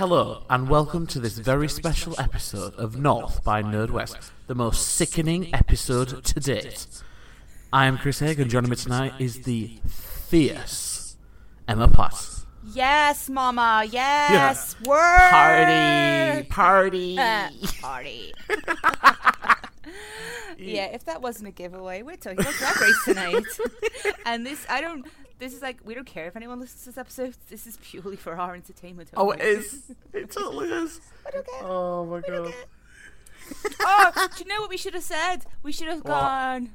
Hello, and welcome to this very special episode of North by Nerdwest, the most sickening episode to date. I am Chris Haig, and joining me tonight is the fierce Emma Platt. Yes, Mama. Yes. Word. Party, party. Uh, party. yeah, if that wasn't a giveaway, we're talking about Drag Race tonight. and this, I don't. This is like we don't care if anyone listens to this episode. This is purely for our entertainment. Oh, it is. It totally is. I don't care. Oh my I don't god. oh, do you know what we should have said? We should have gone.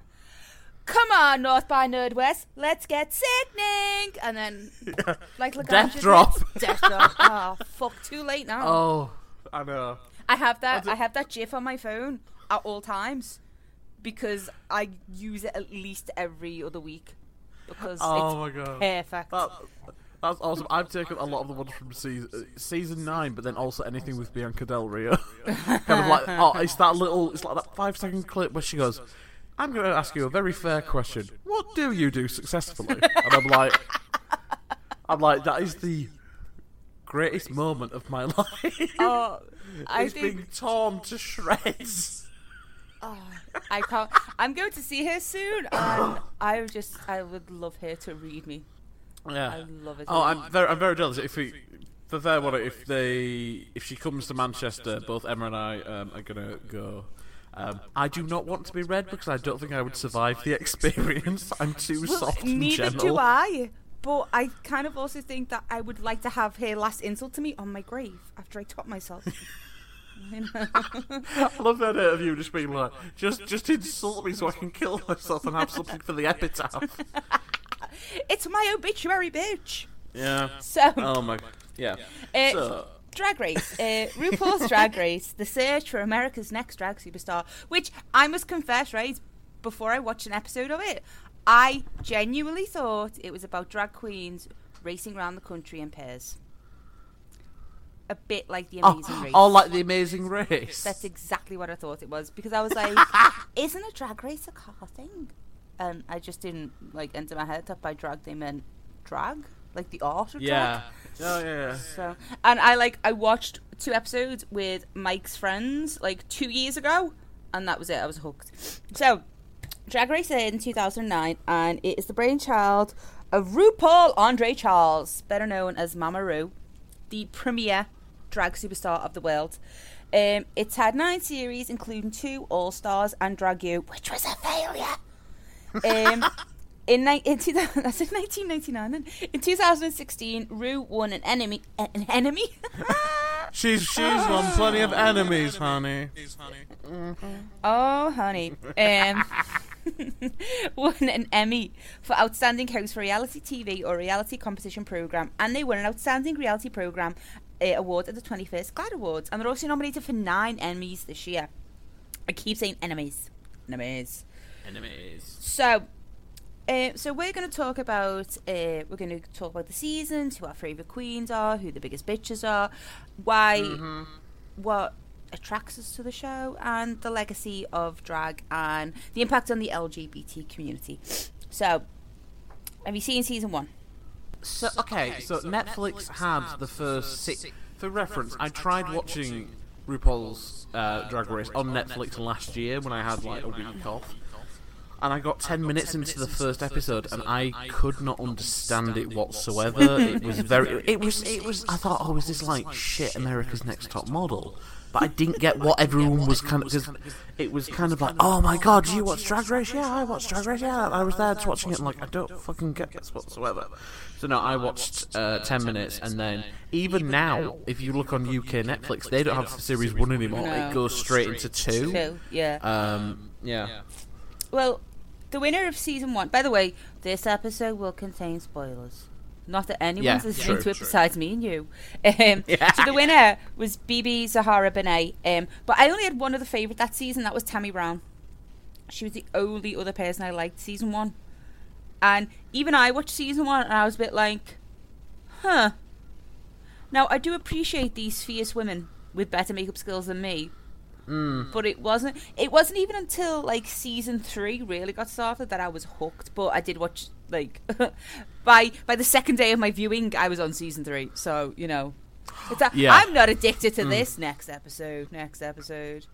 Come on, North by Nerdwest, let's get sickening, and then like Laganja Death drop. Death drop. Oh fuck! Too late now. Oh, I know. I have that. I have that GIF on my phone at all times because I use it at least every other week because Oh it's my god. perfect. That, that's awesome. I've taken a lot of the ones from season season nine, but then also anything with Bianca Del Rio. kind of like, oh, it's that little, it's like that five second clip where she goes, "I'm going to ask you a very fair question. What do you do successfully?" And I'm like, I'm like, that is the greatest moment of my life. oh, I it's think being torn to shreds. Oh, I can't. I'm going to see her soon, and I would just I would love her to read me. Yeah. I love it. Oh, I'm very, I'm very jealous. If we, for fair one, if they, if she comes to Manchester, both Emma and I um, are gonna go. Um, I do not want to be read because I don't think I would survive the experience. I'm too Well, soft and neither gentle. do I. But I kind of also think that I would like to have her last insult to me on my grave after I top myself. You know? I love that idea of you just being like, just, just insult me so I can kill myself and have something for the epitaph. it's my obituary, bitch. Yeah. So, Oh my. God. Yeah. uh, So. Drag Race, uh, RuPaul's Drag Race, the search for America's next drag superstar. Which I must confess, right, before I watched an episode of it, I genuinely thought it was about drag queens racing around the country in pairs. A bit like the oh, Amazing Oh, Race. oh, like the Amazing Race. That's exactly what I thought it was because I was like, "Isn't a drag race a car thing?" And I just didn't like enter my head that by drag they meant drag, like the art of yeah. drag. Oh yeah. So, and I like I watched two episodes with Mike's friends like two years ago, and that was it. I was hooked. So, Drag Race in 2009, and it is the brainchild of RuPaul Andre Charles, better known as Mama Ru, the premier drag superstar of the world. Um, it's had nine series, including two All Stars and Drag U, which was a failure. Um, in, ni- in, two, that's in 1999. Then. In 2016, Ru won an enemy. An enemy? She's she's won plenty of enemies, honey. oh, honey. Um, won an Emmy for Outstanding Host for Reality TV or Reality Competition Program, and they won an Outstanding Reality Program uh, award at the 21st GLAAD Awards, and they're also nominated for nine Emmys this year. I keep saying enemies. Enemies. Enemies. So, uh, so we're going to talk about uh, we're going to talk about the seasons, who our favorite queens are, who the biggest bitches are, why, what attracts us to the show, and the legacy of drag and the impact on the LGBT community. So, have you seen season one? So okay, so Netflix had the first six. For reference, I tried watching RuPaul's uh, Drag Race on Netflix last year when I had like a week off, and I got ten minutes into the first episode and I could not understand it whatsoever. it was very. It was. It was. I thought, oh, is this like shit America's Next Top Model? But I didn't get what everyone was kind of because it was kind of like, oh my god, you watch Drag Race? Yeah, I watched Drag Race. Yeah, I was there watching it. and like, I don't fucking get this whatsoever. So no, I watched uh, ten minutes, and then even now, if you look on UK Netflix, they don't have series one anymore. It goes straight into two. Two, yeah. Um, yeah. Well, the winner of season one. By the way, this episode will contain spoilers. Not that anyone's Yeah, listening true, to it true. besides me and you. Um, Yeah. So the winner was BeBe Zahara Benet. Um, but I only had one other favourite that season. That was Tammy Brown. She was the only other person I liked season one. And even I watched season one and I was a bit like, huh. Now, I do appreciate these fierce women with better makeup skills than me. Mm. But it wasn't. It wasn't even until like season three really got started that I was hooked. But I did watch like by by the second day of my viewing, I was on season three. So you know, It's a, Yeah. I'm not addicted to mm. this. Next episode. Next episode.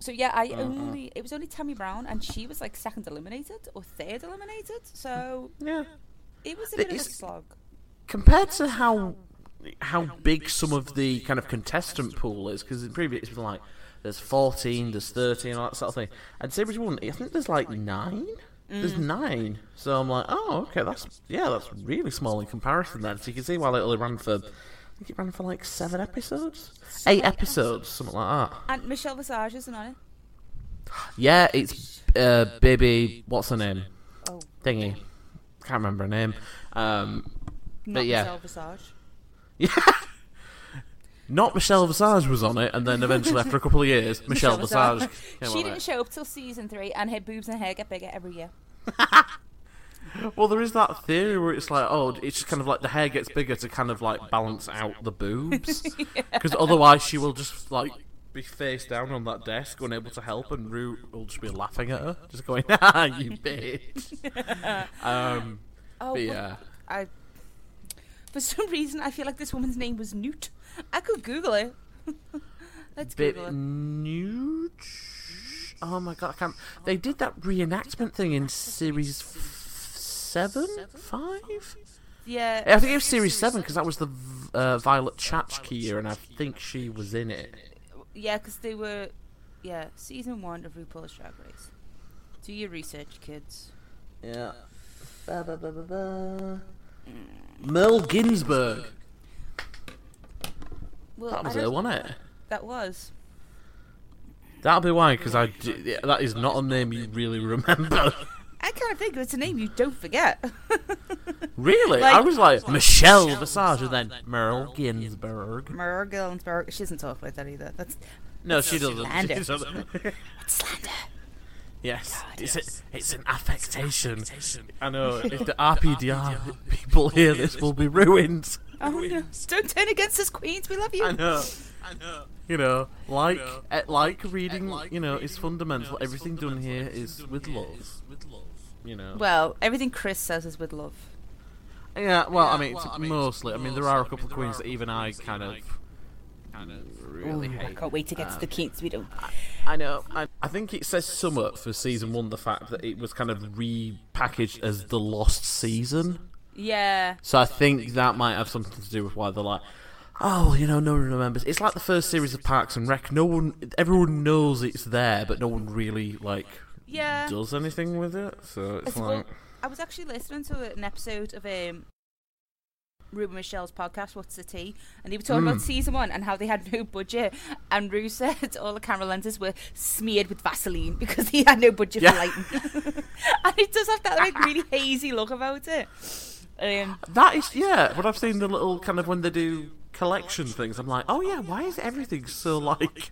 So yeah, I Uh-uh. only it was only Tammy Brown, and she was like second eliminated or third eliminated. So Yeah. it was a bit of a It's- slog. Compared to how how big some of the kind of contestant pool is, because in previous it's been like there's 14, there's 13, all that sort of thing. And series one, I think there's like nine. There's nine. So I'm like, oh, okay, that's yeah, that's really small in comparison. Then, so you can see why it only ran for. I think it ran for like seven episodes, eight episodes, something like that. And Michelle Visage isn't on it. Yeah, it's uh, baby. What's her name? Oh, Thingy. Can't remember her name. Um, not yeah. Michelle Visage. yeah. Not Michelle Visage was on it, and then eventually, after a couple of years, Michelle, Visage. came she on didn't it. show up till season three, and her boobs and hair get bigger every year. Well, there is that theory where it's like, oh, it's just kind of like the hair gets bigger to kind of like balance out the boobs, because otherwise she will just like be face down on that desk, unable to help, and Ru will just be laughing at her, just going, "Ah, you bitch." um, Oh, but but yeah, I. For some reason, I feel like this woman's name was Newt. I could Google it. Let's bit Google it. nude. Oh my god, I can't. They did that reenactment thing in series f- seven, five. Yeah. I think it was series seven because that was the uh, Violet Chachki year, and I think she was in it. Yeah, because they were, yeah, season one of RuPaul's Drag Race. Do your research, kids. Yeah. Ba, ba, ba, ba, ba. Merle Ginsberg. Well, That was her, wasn't it? That was. That'll be why, because I d- that is not a name you really remember. I can't think of it's a name you don't forget. really, Like- I was like Michelle Visage, and then Merle Ginsberg. Merle Ginsberg. She doesn't talk like that either. That's No, she doesn't. slander. She doesn't. slander. Yes, it's, A, it's an affectation. I know. If the RPDR people hear this, will be ruined. Oh no! Don't turn against us, queens. We love you. I know. I know. You know, like eh, like reading. You know, is fundamental. Everything done here is with love. With love. You know. Well, everything Chris says is with love. Yeah. Well, I mean, it's mostly. I mean, there are a couple of queens that even I kind of, kind of really Ooh, I can't wait to get to the kinks. We don't. I know. I, I think it says somewhat for season one the fact that it was kind of repackaged as the lost season. Yeah. So I think that might have something to do with why they're like, oh, you know, no one remembers. It's like the first series of Parks and Rec. No one, everyone knows it's there, but no one really like Yeah. does anything with it. So it's As well, like, I was actually listening to an episode of um, Ru and Michelle's podcast, What's the Tea? And they were talking Mm. about season one and how they had no budget. And Ru said all the camera lenses were smeared with Vaseline because he had no budget Yeah. for lighting. and it does have that like really hazy look about it. Um, that is yeah. But I've seen the little kind of when they do collection things. I'm like, oh yeah, why is everything so like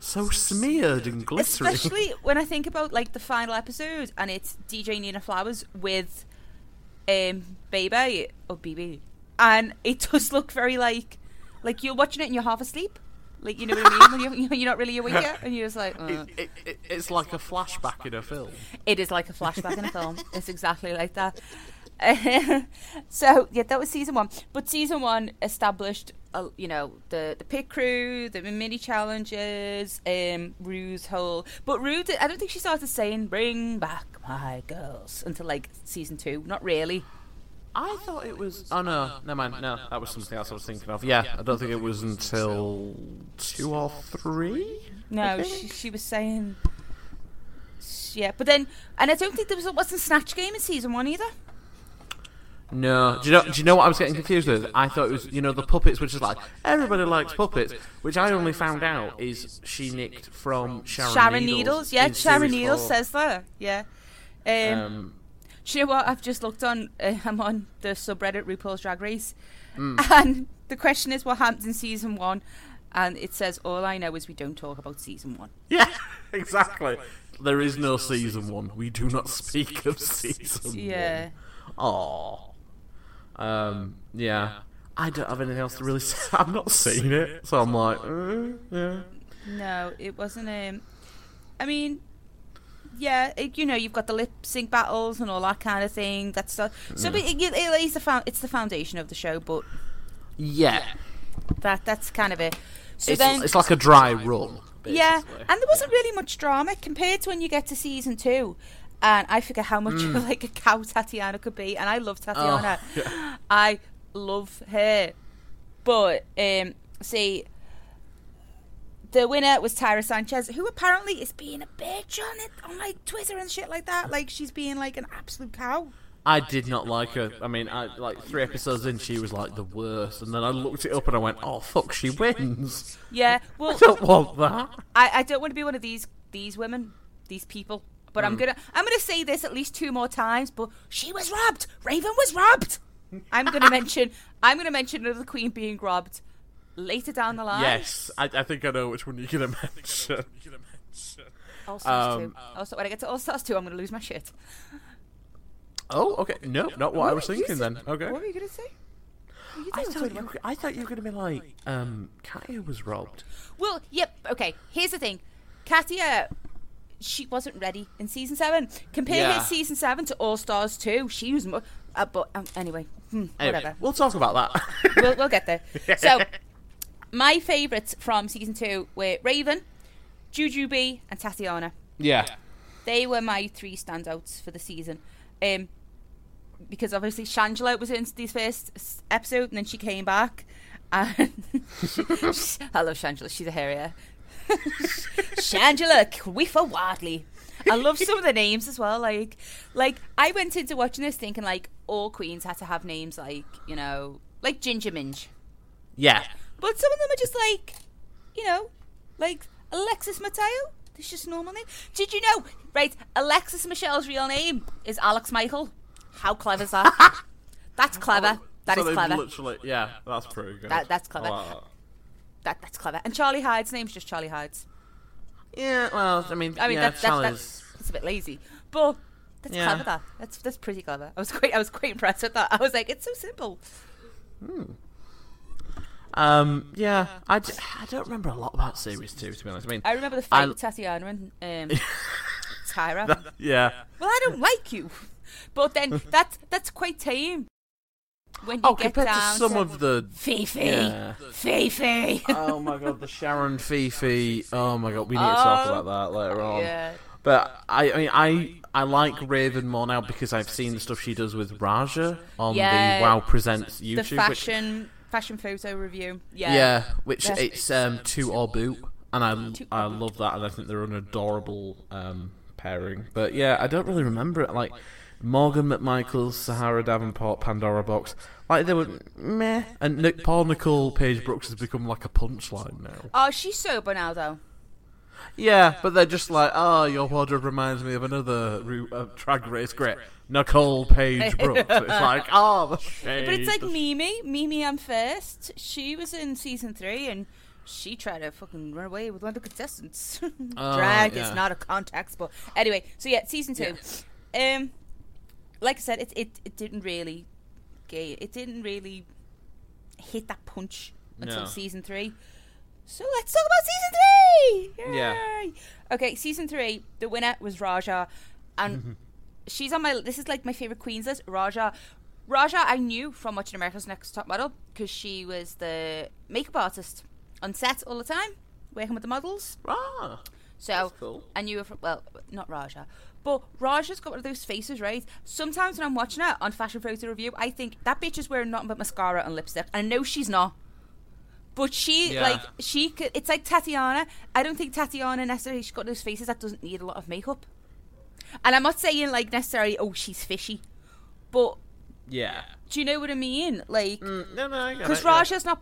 so smeared and glittering? especially when I think about like the final episode and it's DJ Nina Flowers with um Baby or BeBe, and it does look very like like you're watching it and you're half asleep. Like you know what I mean? When you're, you're not really awake yet, and you're just like, uh. It, it, it, it's like a flashback in a film. it is like a flashback in a film. It's exactly like that. so yeah, that was season one. But season one established, uh, you know, the the pit crew, the mini challenges, um, Ru's whole. But Ru, did, I don't think she started saying "Bring back my girls" until like season two. Not really. I thought it was. Oh no, never mind. No, that was something else I was thinking of. Yeah, I don't think it was until two or three. No, she, she was saying. Yeah, but then, and I don't think there was wasn't Snatch Game in season one either. No, do you know? Do you know what I was getting confused with? I thought it was you know the puppets, which is like everybody likes puppets, which I only found out is she nicked from Sharon, Sharon Needles. Needles, yeah, Sharon Needles four. says that, yeah. Um, Um, you know what? I've just looked on. Uh, I'm on the subreddit RuPaul's Drag Race, Mm. and the question is what happens in season one, and it says all I know is we don't talk about season one. yeah, exactly. There is no season one. We do not speak of season Yeah. one. Aww. Um. Yeah. I don't have anything else to really say. I've not seen it, so I'm like, uh, yeah. No, it wasn't. Um, I mean, yeah, it, you know, you've got the lip sync battles and all that kind of thing. That's stuff. So, but it, it, is the found, it's the foundation of the show. But Yeah. that that's kind of it. So It's, then, it's like a dry run. yeah, and there wasn't really much drama compared to when you get to season two. And I forget how much Mm. like a cow Tatiana could be, and I love Tatiana. Oh, yeah. I love her, but um, see, the winner was Tyra Sanchez, who apparently is being a bitch on it on like Twitter and shit like that. Like she's being like an absolute cow. I did not like her. I mean, I like three episodes in, she was like the worst, and then I looked it up and I went, "Oh fuck, she wins." Yeah, I don't want that. I, I don't want to be one of these these women, these people. But Hmm. I'm gonna I'm gonna say this at least two more times. But she was robbed. Raven was robbed. I'm gonna mention I'm gonna mention another queen being robbed later down the line. Yes, I, I think I know which one you're gonna mention. All Stars Um, two. Also, when I get to All Stars two, I'm gonna lose my shit. Oh, okay. No, not what I was thinking saying? then. Okay. What were you gonna say? What were you I thought you, were- I thought you were gonna be like, um, Katya was robbed. Well, yep. Okay. Here's the thing, Katya. She wasn't ready in season seven. Compare Yeah. her season seven to All Stars two. She was, mo- uh, but um, anyway, hmm, Anyway, whatever. we'll talk about that. we'll, we'll get there. So, my favourites from season two were Raven, Jujubee, and Tatiana. yeah. They were my three standouts for the season. Um, because obviously Shangela was in the first episode, and then she came back. And I love Shangela. She's a harrier. Shangela Quifa Wadley. I love some of the names as well. Like, like I went into watching this thinking like all queens had to have names like you know like Ginger Minge. Yeah. But some of them are just like, you know, like Alexis Mateo. It's just a normal name. Did you know? Right, Alexis Michelle's real name is Alex Michael. How clever is that? That's clever. That so is they've clever. Literally, yeah, that's pretty good. That- that's clever. I like that. That that's clever. And Charlie Hides' name's just Charlie Hides. Yeah, well, I mean, I mean, yeah, that's, that's, that's that's a bit lazy, but that's Yeah. clever. That that's that's pretty clever. I was quite I was quite impressed with that. I was like, it's so simple. Hmm. Um, yeah, I, d- I don't remember a lot about series two, to be honest. I mean, I remember the fight I- with Tatiana and um, Tyra. yeah. well, I don't like you, but then that's that's quite tame. When you Oh, get compared to some of the. Phi Phi, Yeah. Phi Phi. oh my god, the Sharon Phi Phi. Oh my god, we need to talk about that later on. yeah, But I, I mean, I, I like Raven more now because I've seen the stuff she does with Raja on Yeah. the Wow Presents YouTube. the fashion fashion photo review. Yeah, yeah, which That's- it's um, two or boot, and I, Two I love that, and I think they're an adorable um, pairing. But yeah, I don't really remember it. Like Morgan McMichaels, Sahara Davenport, Pandora Boxx, like they were meh. And Nick, Paul Nicole Paige Brooks has become like a punchline now. Oh, she's sober now though. Yeah, but they're just like, oh, your wardrobe reminds me of another Ru- uh, drag race great, Nicole Paige Brooks. it's like, oh, the shade. But it's like Mimi. Mimi, Imfurst. She was in season three and she tried to fucking run away with one of the contestants. Oh, Drag yeah. is not a contact sport. Anyway, so yeah, season two. Um, like I said, it it, it didn't really, ga- it didn't really hit that punch until No. season three. So let's talk about season three. Yeah. Yay! Okay, season three. The winner was Raja, and she's on my. This is like my favorite queens list. Raja. Raja, I knew from watching America's Next Top Model because she was the makeup artist on set all the time, working with the models. Ah, So That's cool. I knew her from well, not Raja, but Raja's got one of those faces, right? Sometimes when I'm watching her on Fashion Photo RuView, I think that bitch is wearing nothing but mascara and lipstick. And I know she's not, but she Yeah. like she could. It's like Tatiana. I don't think Tatiana necessarily. She's got those faces that doesn't need a lot of makeup. And I'm not saying like necessarily, oh, she's fishy, but yeah. do you know what I mean? Like, Mm, no, no, because it, yeah. Raja's not.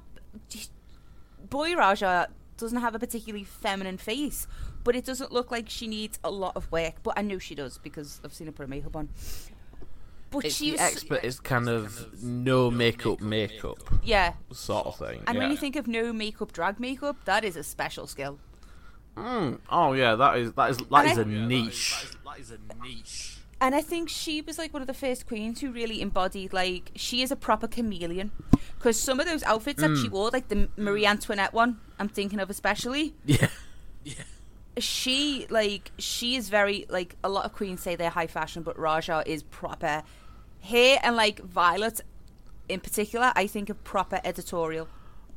Boy Raja doesn't have a particularly feminine face, but it doesn't look like she needs a lot of work. But I know she does because I've seen her put her makeup on. But It's she the was, expert is kind of no makeup makeup yeah. sort of thing. And yeah. when you think of no makeup drag makeup, that is a special skill. Mm, oh yeah, that is that is that is that is that And is I- a niche. And I think she was like one of the first queens who really embodied like she is a proper chameleon. Because some of those outfits that Mm. she wore, like the Marie Antoinette one, I'm thinking of especially. Yeah. Yeah. She like she is very like a lot of queens say they're high fashion but raja is proper hair and like violet in particular i think of proper editorial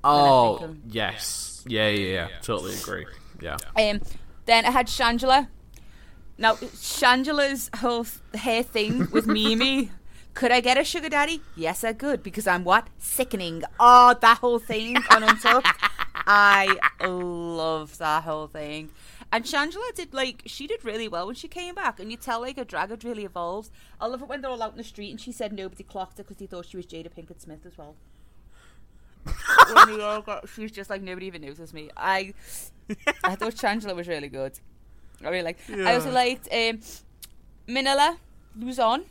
Oh, thinking- yes. Yeah, yeah, yeah. Totally agree. Yeah. Um, then I had Shangela. Now, Shangela's whole hair thing with Mimi. Could I get a sugar daddy? Yes, I could because I'm what sickening. Oh, that whole thing on Untucked. I love that whole thing. And Shangela did like she did really well when she came back, and you tell like her drag had really evolved. I love it when they're all out in the street and she said nobody clocked her because they thought she was Jada Pinkett Smith as well. when they all got, she was just like nobody even noticed me. I I thought Shangela was really good. I really liked. I also Yeah. liked um, Manila Luzon,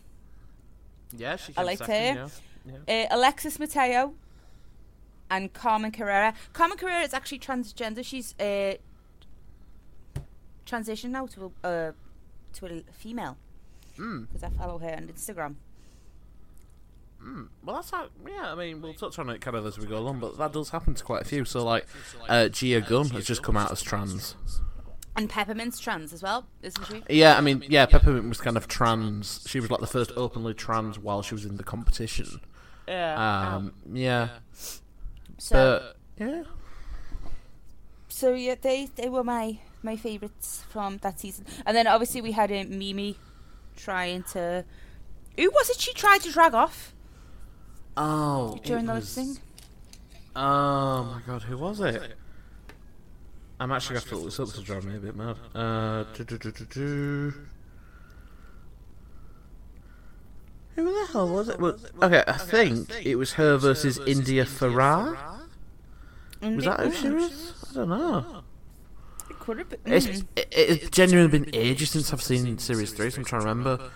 Yeah, she I liked second, her. Yeah. yeah. uh, Alexis Mateo, and Carmen Carrera. Carmen Carrera is actually transgender. She's uh, transitioned now to a uh, to a female Mm. because I follow her on Instagram. Mm. Well, that's how. Yeah, I mean, we'll touch on it kind of as we go along, but that does happen to quite a few. So, like, uh, Gia Gunn has just come out as trans. And Peppermint's trans as well, isn't she? Yeah, I mean, yeah, Peppermint was kind of trans. She was like the first openly trans while she was in the competition. Yeah. Um, yeah, so but yeah, so yeah, they they were my my favorites from that season. And then obviously we had uh, Mimi trying to. Who was it she tried to drag off oh, during it the lip was- sync? Oh my god, who was it? I'm actually going to have to look this up to drive me a bit mad. Uh, do, do, do, do, do. Who the hell was it? Well, okay, I think it was her versus India Ferrah. Was that who she was? I don't know. It could have been. It's, mm. it, it's genuinely been ages since I've seen Series 3, so I'm trying to remember.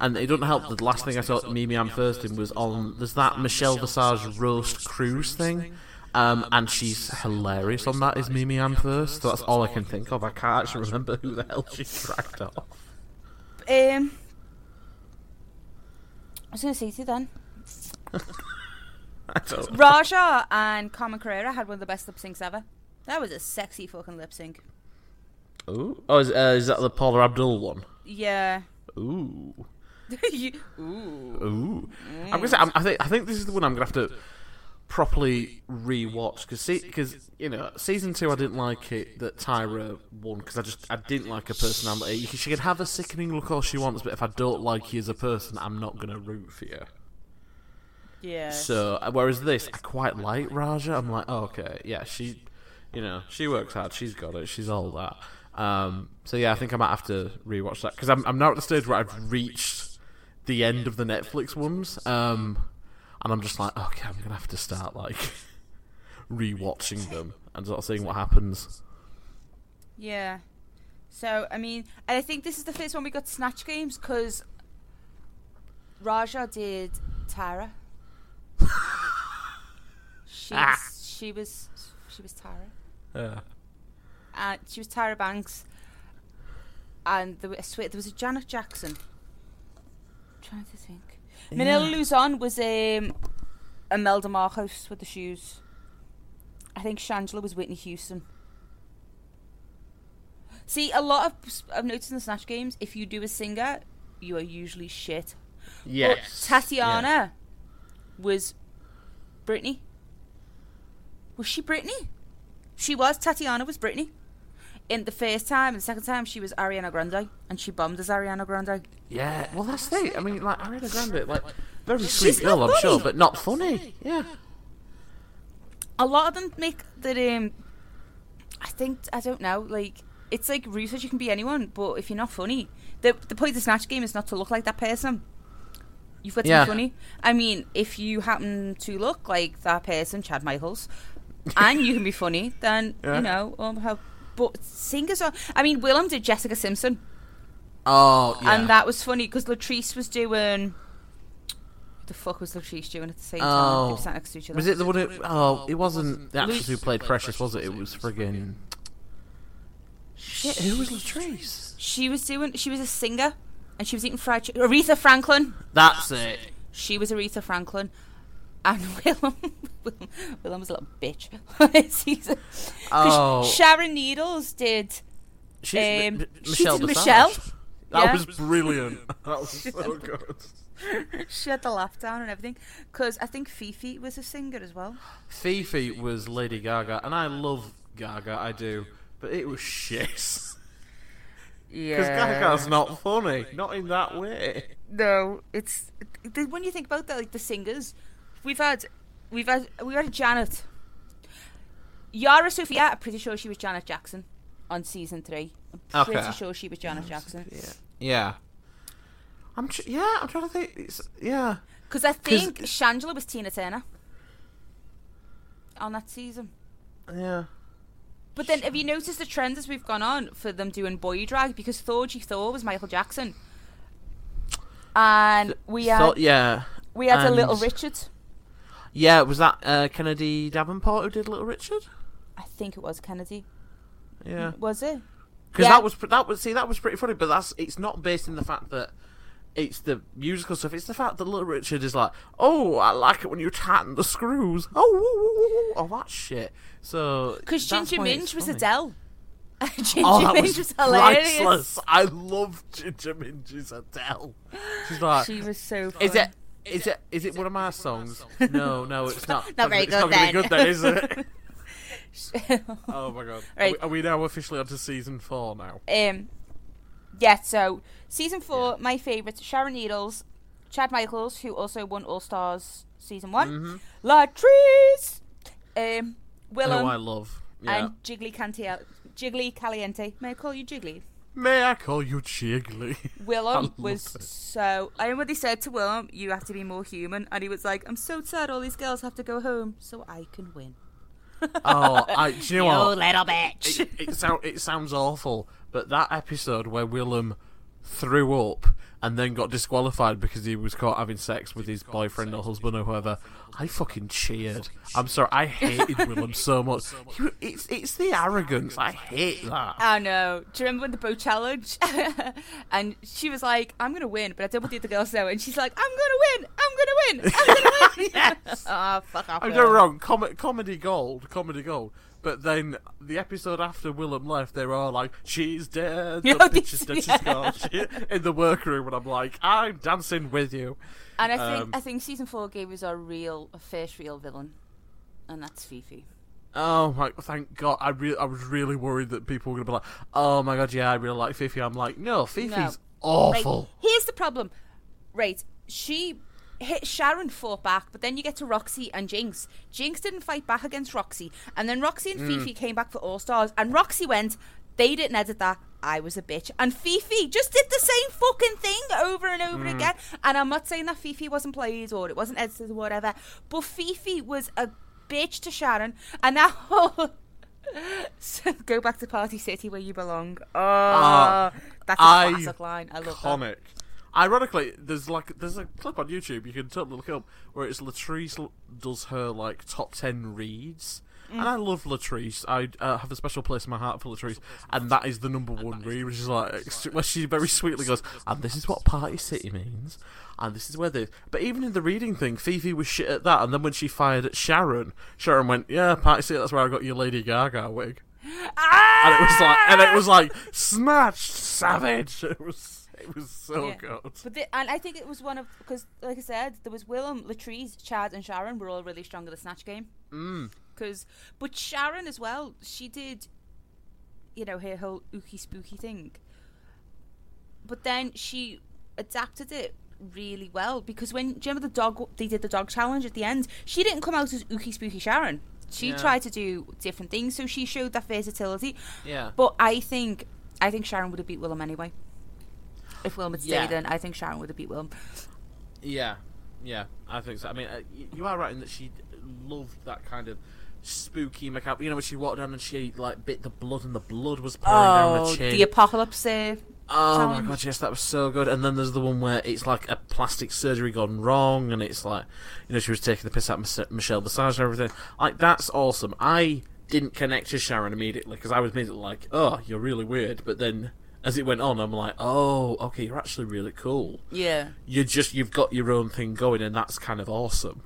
And it doesn't help that the last thing I saw Mimi Imfurst in was on. There's that Michelle Visage roast cruise thing. Um, and she's hilarious on that, is Mimi Imfurst. So that's all I can think of. I can't actually remember who the hell she dragged off. Um, I was going to say to you then. I don't know. Raja and Carmen Carrera had one of the best lip syncs ever. That was a sexy fucking lip sync. Ooh. Oh, is, uh, is that the Paula Abdul one? Yeah. Ooh. You- Ooh. Ooh. I'm gonna say, I'm, I think I think this is the one I'm gonna have to properly rewatch because because you know season two I didn't like it that Tyra won because I just I didn't like her personality. She can have a sickening look all she wants, but if I don't like you as a person, I'm not gonna root for you. Yeah. So uh, whereas this, I quite like Raja. I'm like, oh, okay, yeah, she, you know, she works hard. She's got it. She's all that. Um, so yeah, I think I might have to rewatch that because I'm I'm now at the stage where I've reached the end of the Netflix ones, um, and I'm just like, okay, I'm gonna have to start like rewatching them and sort of seeing what happens. Yeah. So, I mean, and I think this is the first one we got Snatch Games because Raja did Tyra. she, Ah. was, she was she was Tyra. Yeah. And she was Tyra Banks. And there, was- swear there was a Janet Jackson. trying to think. Manila Luzon was um, Imelda Marcos with the shoes. I think Shangela was Whitney Houston. See, a lot of I've noticed in the Snatch games, if you do a singer, you are usually shit. But Yes. Tatiana was Britney. Was she Britney? She was. Tatiana was Britney. In the first time, and the second time, she was Ariana Grande, and she bombed as Ariana Grande. Yeah. Well, that's the thing. I mean, like Ariana Grande, like very sweet girl, I'm sure, but not funny. Yeah. A lot of them make that. Um, I think I don't know. Like it's like research. You can be anyone, but if you're not funny, the the point of the snatch game is not to look like that person. You've got to Yeah. be funny. I mean, if you happen to look like that person, Chad Michaels, and you can be funny, then Yeah. you know. Um, how, but singers are. I mean, Willam did Jessica Simpson, Oh, yeah. and that was funny because Latrice was doing. What the fuck was Latrice doing at the same time? Oh. They Oh. were sat next to each other. Was it the one? Who, oh, it wasn't the actress Lu- who played Precious, was it? It was friggin' shit. Who was Latrice? She was doing. She was a singer, and she was eating fried chicken. Aretha Franklin. That's it. She was Aretha Franklin, and Willam. Willam, Willam was a little bitch. this season. 'Cause Oh. Sharon Needles did. She's Um, M- she Michelle. did Michelle. That Yeah. was brilliant. That was so good. she had the laugh down and everything. Because I think Phi Phi was a singer as well. Phi Phi was Lady Gaga, and I love Gaga, I do, but it was shit. Yeah. Because Gaga's not funny, not in that way. No, it's when you think about that, like the singers, we've had, we've had, we've had Janet, Yara Sofia. I'm pretty sure she was Janet Jackson on season three. I'm pretty Okay. sure she was Janet Jackson. Yeah. Yeah. I'm tr- yeah, I'm trying to think. It's, yeah. Because I think Shangela was Tina Turner on that season. Yeah. But then, have you noticed the trend as we've gone on for them doing boy drag? Because Thorgy Thor was Michael Jackson, and we had So, yeah. we had a Little Richard. Yeah, was that uh, Kennedy Davenport who did Little Richard? I think it was Kennedy. Yeah. Was it? Because Yeah. that was that was see that was pretty funny, but that's it's not based in the fact that it's the musical stuff. It's the fact that Little Richard is like, oh, I like it when you tighten the screws. Oh, woo, woo, woo, woo, oh, that shit. So Because Ginger Minge was. Adele. Ginger Oh, Minge was, was hilarious. priceless. I love Ginger Minge's Adele. She's like, She was so. Funny. is it? Is it? Is it one of my songs? No, no, it's not. Not very it's not good then. good then, is it? oh my god! Right. Are, we, are we now officially on to season four now? um, yeah. So season four, my favourites: Sharon Needles, Chad Michaels, who also won All Stars season one, Mm-hmm. Latrice, um, Willam, Oh, I love. Yeah. and Jiggly Cantia- Jiggly Caliente. May I call you Jiggly? May I call you Jiggly? Willam was it. so. I remember they said to Willam, "You have to be more human," and he was like, "I'm so sad. All these girls have to go home, so I can win." oh, I, do you know what? little bitch. It, it, sound, it sounds awful, but that episode where Willam threw up and then got disqualified because he was caught having sex with his boyfriend or husband or whoever, I fucking cheered. I'm sorry, I hated Willam so much. It's it's the arrogance. I hate that. Oh, I know. Do you remember when the boat challenge? and she was like, "I'm gonna win," but I don't want the girls know. And she's like, "I'm gonna win. I'm gonna win. I'm gonna win." yes. oh, fuck off. I'm not wrong. Com- comedy gold, comedy gold. But then the episode after Willam left, they were all like, "She's dead." The bitch is this- dead. She's gone. She- in the workroom, and I'm like, "I'm dancing with you." And I think Um, I think season four gave us our real, a first real villain, and that's Phi Phi. Oh my! Thank God! I re- I was really worried that people were gonna be like, "Oh my God, yeah, I really like Phi Phi." I'm like, no, Phi Phi's No. Right, awful. here's the problem. Right, she hit Sharon fought back, but then you get to Roxy and Jinkx. Jinkx didn't fight back against Roxy, and then Roxy and Phi Phi mm. came back for All Stars, and Roxy went. They didn't edit that. I was a bitch, and Phi Phi just did the same fucking thing over and over mm. again. And I'm not saying that Phi Phi wasn't played or it wasn't edited or whatever, but Phi Phi was a bitch to Sharon, and that whole. So go back to Party City where you belong. Oh, uh, that's a classic line. I love that. Ironically, there's like there's a clip on YouTube you can totally look up where it's Latrice does her like top ten reads, and I love Latrice. I uh, have a special place in my heart for Latrice, and that is the number one read, which is like where she very sweetly goes, and this is what Party City means, and this is where this. But even in the reading thing, Phi Phi was shit at that, and then when she fired at Sharon, Sharon went, "Yeah, Party City, that's where I got your Lady Gaga wig," Ah! and it was like, and it was like snatched, savage. It was. It was so Yeah. good. But the, and I think it was one of because, like I said, there was Willam, Latrice, Chad, and Sharon were all really strong at the snatch game. Mm. Because, but Sharon as well, she did, you know, her whole ooky spooky thing. But then she adapted it really well because when do you remember the dog they did the dog challenge at the end, she didn't come out as ooky spooky Sharon. She Yeah. tried to do different things, so she showed that versatility. Yeah. But I think I think Sharon would have beat Willam anyway. If Willam had stayed Yeah. in, I think Sharon would have beat Willam. Yeah, yeah, I think so. I mean, uh, you are right in that she loved that kind of spooky macabre. You know, when she walked down and she like bit the blood, and the blood was pouring down Oh, her chin. the apocalypse uh, oh my god, yes, that was so good. And then there's the one where it's like a plastic surgery gone wrong, and it's like, you know, she was taking the piss out of Michelle Visage and everything. Like that's awesome. I didn't connect to Sharon immediately because I was immediately like, oh, you're really weird. But then. As it went on, I'm like, oh, okay, you're actually really cool Yeah. you just you've got your own thing going, and that's kind of awesome.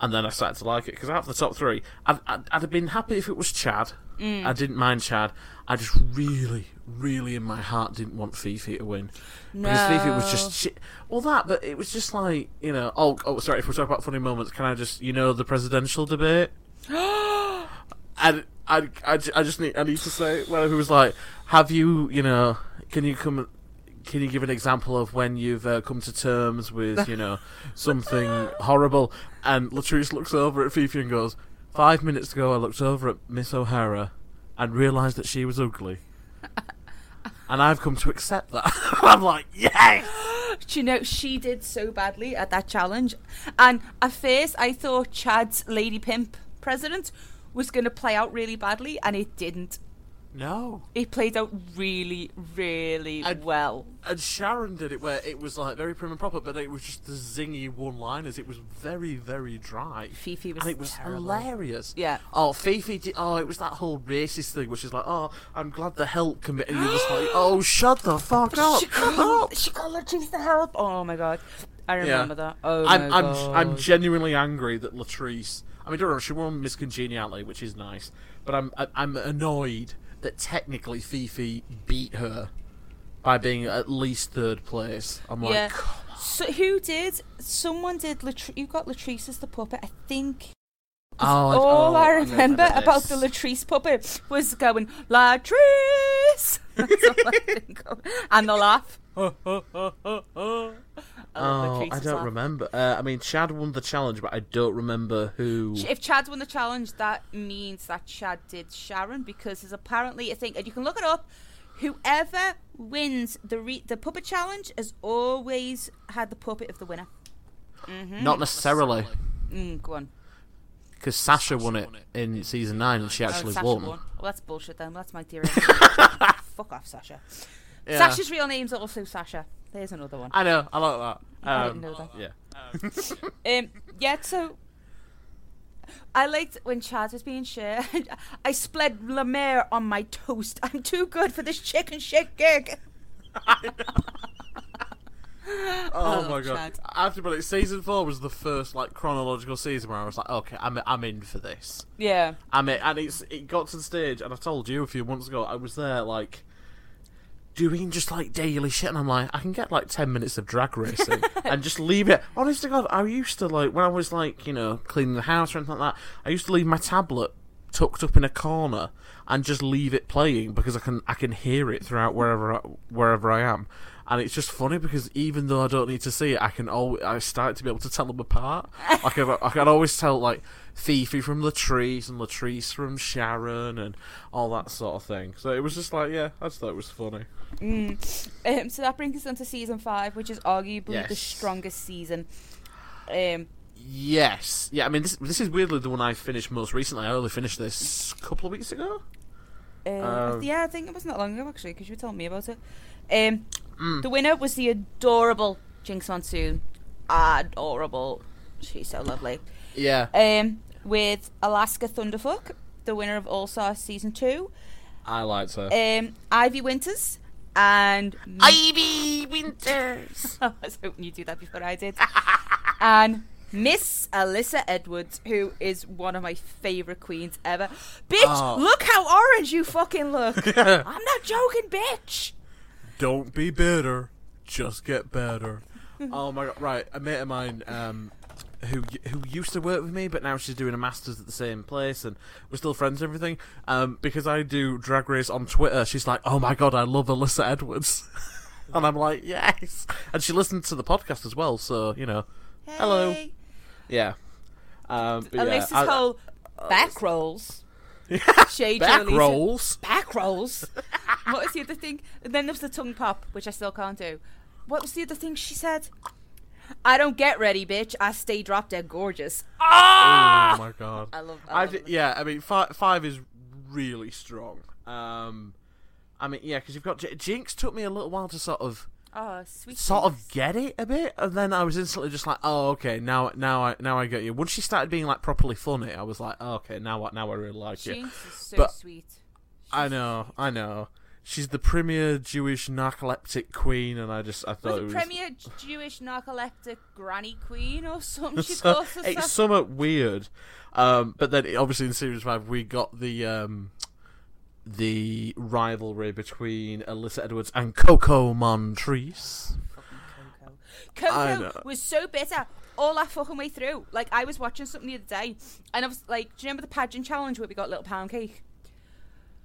And then I started to like it because out of the top three, I'd, I'd, I'd have been happy if it was Chad, mm. I didn't mind Chad. I just really, really in my heart didn't want Phi Phi to win. Because Phi Phi was just shit. Well, that, but it was just like, you know, oh, oh, sorry, if we're talking about funny moments, can I just, you know, the presidential debate? and I, I, I just need, I need to say, well, who was like, have you, you know, can you come, can you give an example of when you've uh, come to terms with, you know, something horrible? And Latrice looks over at Phi Phi and goes, five minutes ago I looked over at Miss O'Hara and realised that she was ugly. and I've come to accept that. I'm like, yes! Do you know she did so badly at that challenge? And at first, I thought Chad's Lady Pimp president was going to play out really badly, and it didn't. No. It played out really, really And- well. And Sharon did it where it was like very prim and proper, but it was just the zingy one-liners. It was very, very dry. Phi Phi was and it was terrible. hilarious. Yeah. Oh, Phi Phi did. Oh, it was that whole racist thing, which is like, oh, I'm glad the help committee. And you're just like, oh, shut the fuck up. She got, up. she got Latrice to help. Oh my god, I remember that. Oh I'm, my I'm, god. I'm genuinely angry that Latrice. I mean, don't know, she won Miss Congeniality, which is nice, but I'm, I'm annoyed that technically Phi Phi beat her by being at least third place. I'm like, yeah. on. So who did? Someone did. Latri- you got Latrice as the puppet. I think. Oh, All oh, I remember about the. Latrice puppet was going Latrice. That's all I. And the laugh. I Oh, I don't laugh. remember. Uh, I mean, Chad won the challenge, but I don't remember who. If Chad won the challenge, that means that Chad did Sharon because there's apparently a thing, and you can look it up. Whoever wins the re- the puppet challenge has always had the puppet of the winner. Not necessarily, Mm, go on. because Sasha won it in season nine, and she Oh, actually Sasha won. won. Well, that's bullshit then. That's my theory. Fuck off, Sasha. Yeah. Sasha's real name's also Sasha. There's another one. I know. I like that. I Um, didn't know that. Yeah. Um, yeah, so I liked when Chad was being shared. I spread La Mer on my toast. I'm too good for this chicken shit gig. Oh Oh, my god! Chad. I have to season four was the first like chronological season where I was like, okay, I'm I'm in for this. Yeah. I'm in, and it's it got to the stage, and I told you a few months ago, I was there like doing just like daily shit, and I'm like, I can get like ten minutes of drag racing and just leave it. Honest to God, I used to like when I was like you know cleaning the house or anything like that. I used to leave my tablet tucked up in a corner and just leave it playing because I can I can hear it throughout wherever I, wherever I am. And it's just funny because even though I don't need to see it, I can always I start to be able to tell them apart. Like I, I can always tell like Phi Phi from Latrice and Latrice from Sharon and all that sort of thing. So it was just like yeah, I just thought it was funny. Um, so that brings us on to season five, which is arguably the strongest season. Um, Yes, yeah. I mean this this is weirdly the one I finished most recently. I only finished this a couple of weeks ago. uh, Um, yeah, I think it wasn't that long ago actually, because you were telling me about it. Um, Mm. The winner was the adorable Jinkx Monsoon. Adorable. She's so lovely. Yeah, Um, with Alaska Thunderfuck, the winner of All Stars season two. I liked her. Um, Ivy Winters and Ivy Winters. I was hoping you'd do that before I did. and Miss Alyssa Edwards, who is one of my favourite queens ever. Bitch, Oh. look how orange you fucking look. I'm not joking, bitch. Don't be bitter, just get better. oh my god! Right, a mate of mine, um, who who used to work with me, but now she's doing a masters at the same place, and we're still friends and everything. Um, because I do drag race on Twitter, she's like, "Oh my god, I love Alyssa Edwards," and I'm like, "Yes," and she listened to the podcast as well, so you know, Hello. Yeah. Um, yeah, Alyssa's I- whole back rolls. Shade back rolls. Back rolls. what was the other thing? And then there was the tongue pop, which I still can't do. What was the other thing she said? I don't get ready, bitch. I stay drop dead gorgeous. Ah! Oh my god! I love- I I love it. yeah, I mean, five, five is really strong. Um, I mean, yeah, because you've got J- Jinkx. Took me a little while to sort of, Oh, sweet. sort of get it a bit, and then I was instantly just like, oh, okay, now, now I, now I get you. Once she started being like properly funny, I was like, oh, okay, now, I now I really like you. Jinkx is so But- sweet. I know, I know. She's the premier Jewish narcoleptic queen, and I just, I thought Was it it was. Premier Jewish narcoleptic Granny Queen or something she so, calls herself? it's somewhat weird. Um, but then obviously in series five we got the um, the rivalry between Alyssa Edwards and Coco Montrese. Coco. Coco was so bitter all that fucking way through. Like I was watching something the other day, and I was like, "Do you remember the pageant challenge where we got little pound cake?"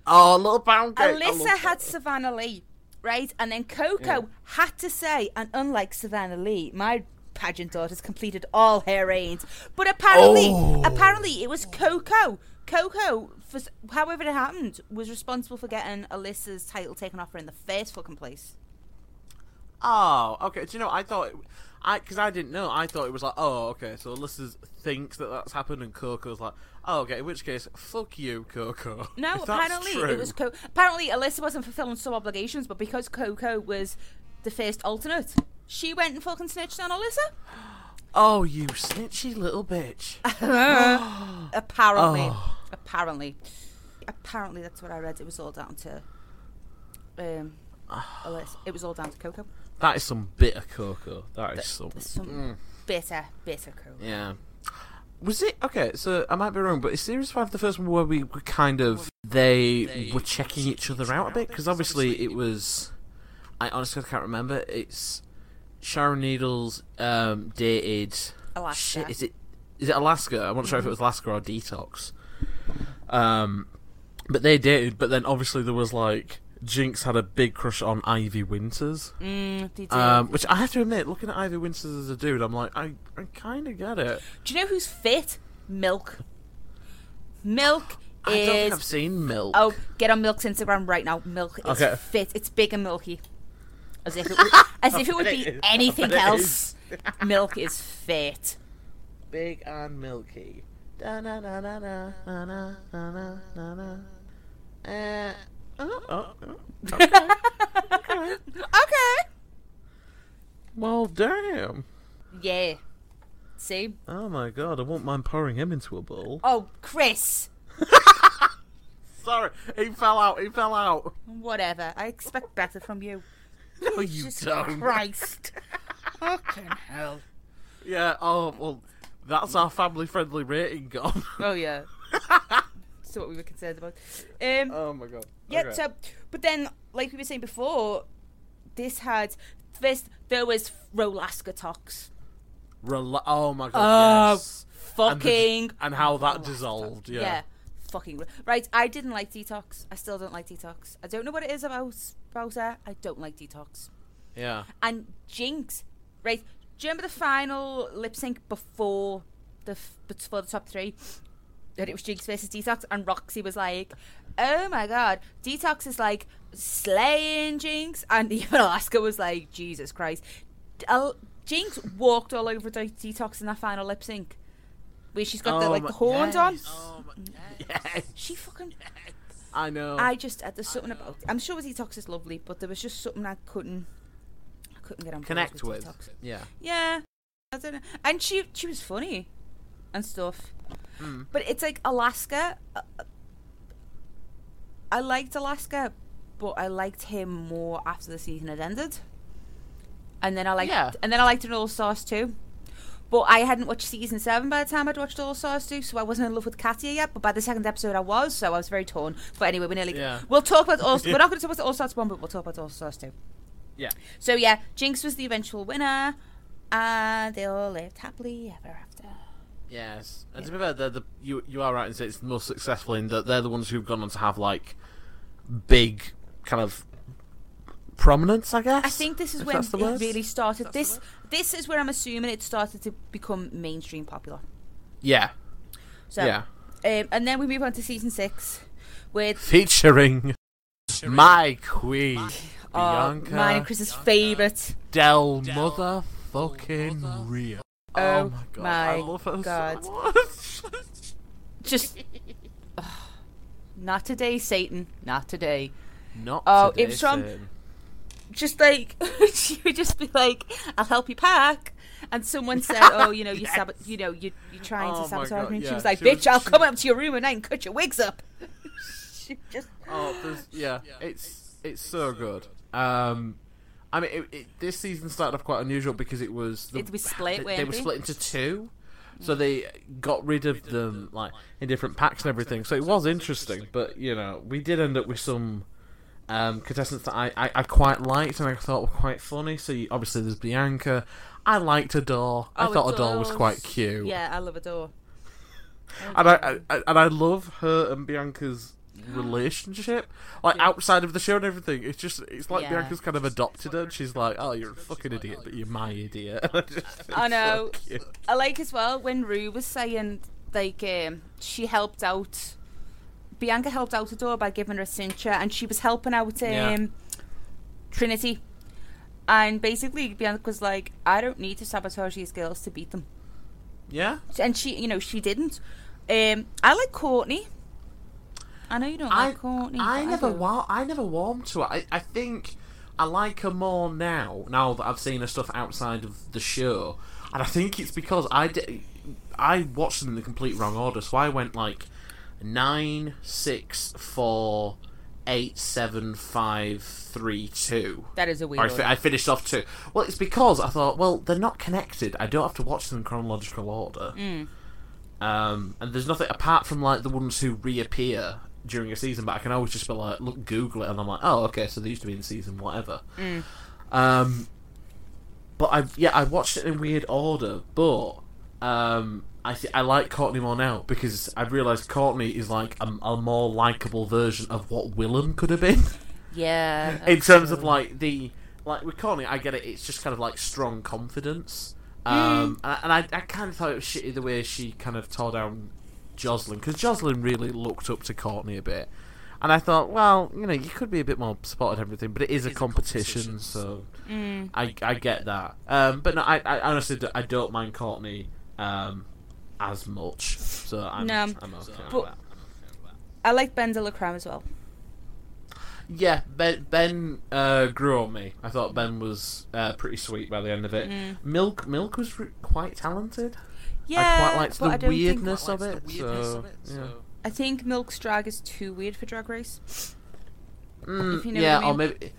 Oh, little pound cake. Alyssa had. Savannah Lee, right? And then Coco Yeah. had to say, and unlike Savannah Lee, my pageant daughters completed all her reigns. But apparently, Oh. apparently it was Coco. Coco, for however it happened, was responsible for getting Alyssa's title taken off her in the first fucking place. Oh, okay. Do you know? I thought, it, I because I didn't know. I thought it was like, oh, okay. So Alyssa thinks that that's happened, and Coco's like, oh, okay. In which case, fuck you, Coco. No, apparently true- it was Co- apparently Alyssa wasn't fulfilling some obligations, but because Coco was the first alternate, she went and fucking snitched on Alyssa. Oh, you snitchy little bitch. Apparently, Oh. apparently, apparently that's what I read. It was all down to um, Alyssa. It was all down to Coco. That is some bitter Coco. That is some. Some Mm, bitter, bitter Coco. yeah. Was it okay? So I might be wrong, but is Series Five the first one where we were kind of they were checking each other out a bit? Because obviously it was. I honestly can't remember. It's Sharon Needles um, dated. Alaska. Shit, is it is it Alaska? I'm not sure if it was Alaska or Detox. Um, but they dated. But then obviously there was like Jinkx had a big crush on Ivy Winters. Mm. Um, which I have to admit, looking at Ivy Winters as a dude, I'm like, I, I kind of get it. Do you know who's fit? Milk. Milk I don't think is. I've seen Milk. Oh, get on Milk's Instagram right now. Milk is Okay. fit. It's big and milky. As if it would, as if it would be it is. anything I bet it else. Milk is fit. Big and milky. Da na na na na na na na na na na. Uh, oh, oh, oh, okay. Okay. well, damn. Yeah. See? Oh my god, I won't mind pouring him into a bowl. Oh, Chris. Sorry, he fell out. He fell out. Whatever. I expect better from you. No, you Jesus don't. Christ. Fucking hell. Yeah. Oh well, that's our family-friendly rating gone. Oh yeah. That's what we were concerned about. Um, oh my god. yeah. Okay. So, but then, like we were saying before, this had first there was Rolaskatox. Rela- oh my god. Oh, yes. Fucking and, the, and how that dissolved. Yeah. yeah. Fucking right. I didn't like detox. I still don't like detox. I don't know what it is about about her. I don't like detox. Yeah. And Jinkx, right? Do you remember the final lip sync before the f- before the top three? That it was Jinkx versus Detox, and Roxxxy was like, "Oh my god, Detox is like slaying Jinkx," and even Alaska was like, "Jesus Christ." Al- Jinkx walked all over De- Detox in that final lip sync, where she's got the Oh like my- the horns on. yes. Yes. She fucking. I know. I just uh, there's something about. I'm sure Detox is lovely, but there was just something I couldn't. I couldn't get on connect with. with. Detox. Yeah. Yeah, I don't know. And she she was funny and stuff. Mm. But it's like Alaska. Uh, I liked Alaska, but I liked him more after the season had ended. And then I liked Yeah. and then I liked an All Stars too. But I hadn't watched season seven by the time I'd watched All Stars 2, so I wasn't in love with Katya yet. But by the second episode, I was, so I was very torn. But anyway, we're nearly. Yeah. We'll talk about All. We're not going to talk about All Stars 1, but we'll talk about All Stars 2. Yeah. So yeah, Jinkx was the eventual winner, and they all lived happily ever after. Yes. And to be fair, they're the, you you are right in saying it's the most successful in that they're the ones who've gone on to have like big kind of prominence, I guess. I think this is if when it word. really started. This this is where I'm assuming it started to become mainstream popular. Yeah. So yeah. um, and then we move on to season six with Featuring my queen, uh, Bianca mine and Chris's favourite. Del Motherfucking Rio. Oh my god, my I love her God. so much. Just ugh. not today, Satan. Not today. Not Oh, today, it was from- Sin. just like she would just be like, "I'll help you pack," and someone said, "Oh, you know, you Yes. sab- you know, you you're trying Oh to sabotage God, me." And she was like, she was- "Bitch, I'll she- come up to your room at night and cut your wigs up." she just Oh, there's, yeah, it's it's so good. Um, I mean, it, it, this season started off quite unusual because it was the, It was split, They, they were split into two. So they got rid of them like in different packs and everything. So it was interesting, but you know, we did end up with some um, contestants that I, I, I quite liked and I thought were quite funny. So you, obviously there's Bianca. I liked Adore. I Oh, thought Adore was quite cute. Yeah, I love Adore. And I, I and I love her and Bianca's relationship. Like outside of the show and everything. It's just it's like Yeah. Bianca's kind of adopted her and she's like, Oh, you're a fucking idiot, but you're my idiot. I, I it's so know. I like as well when Ru was saying like um, she helped out. Bianca helped out the door by giving her a cincher, and she was helping out um, Yeah. Trinity. And basically, Bianca was like, "I don't need to sabotage these girls to beat them," Yeah? and she, you know, she didn't. Um, I like Courtney. I know you don't I like Courtney. I never do. wa- I never warmed to her. I, I think I like her more now. Now that I've seen her stuff outside of the show, and I think it's because I I watched them in the complete wrong order. So I went like nine, six, four, eight, seven, five, three, two. That is a weird. I, fi-. I finished off two. Well, it's because I thought, well, they're not connected. I don't have to watch them in chronological order. Mm. Um, and there's nothing apart from like the ones who reappear during a season, but I can always just be like, look, Google it, and I'm like, oh, okay, so they used to be in season whatever. Mm. Um, but I yeah, I watched it in weird order, but um, I th- I like Courtney more now because I've realised Courtney is like a, a more likable version of what Willam could have been yeah. in terms of like the like with Courtney, I get it. It's just kind of like strong confidence. Mm. Um, and, I, and I, I kind of thought it was shitty the way she kind of tore down Joslyn because Joslyn really looked up to Courtney a bit. And I thought, well, you know, you could be a bit more supportive and everything, but it is a competition, so Mm. I, I get that. Um, but no, I, I honestly I don't mind Courtney um, as much, so I'm, No. I'm okay with But- that. I like Ben de la Creme as well. Yeah, Ben, ben uh, grew on me. I thought Ben was uh, pretty sweet by the end of it. Mm. Milk, Milk was re- quite talented. Yeah, I quite liked but I the don't think- weirdness of it. so, yeah. I think Milk's drag is too weird for Drag Race. Mm, If you know yeah, what I or maybe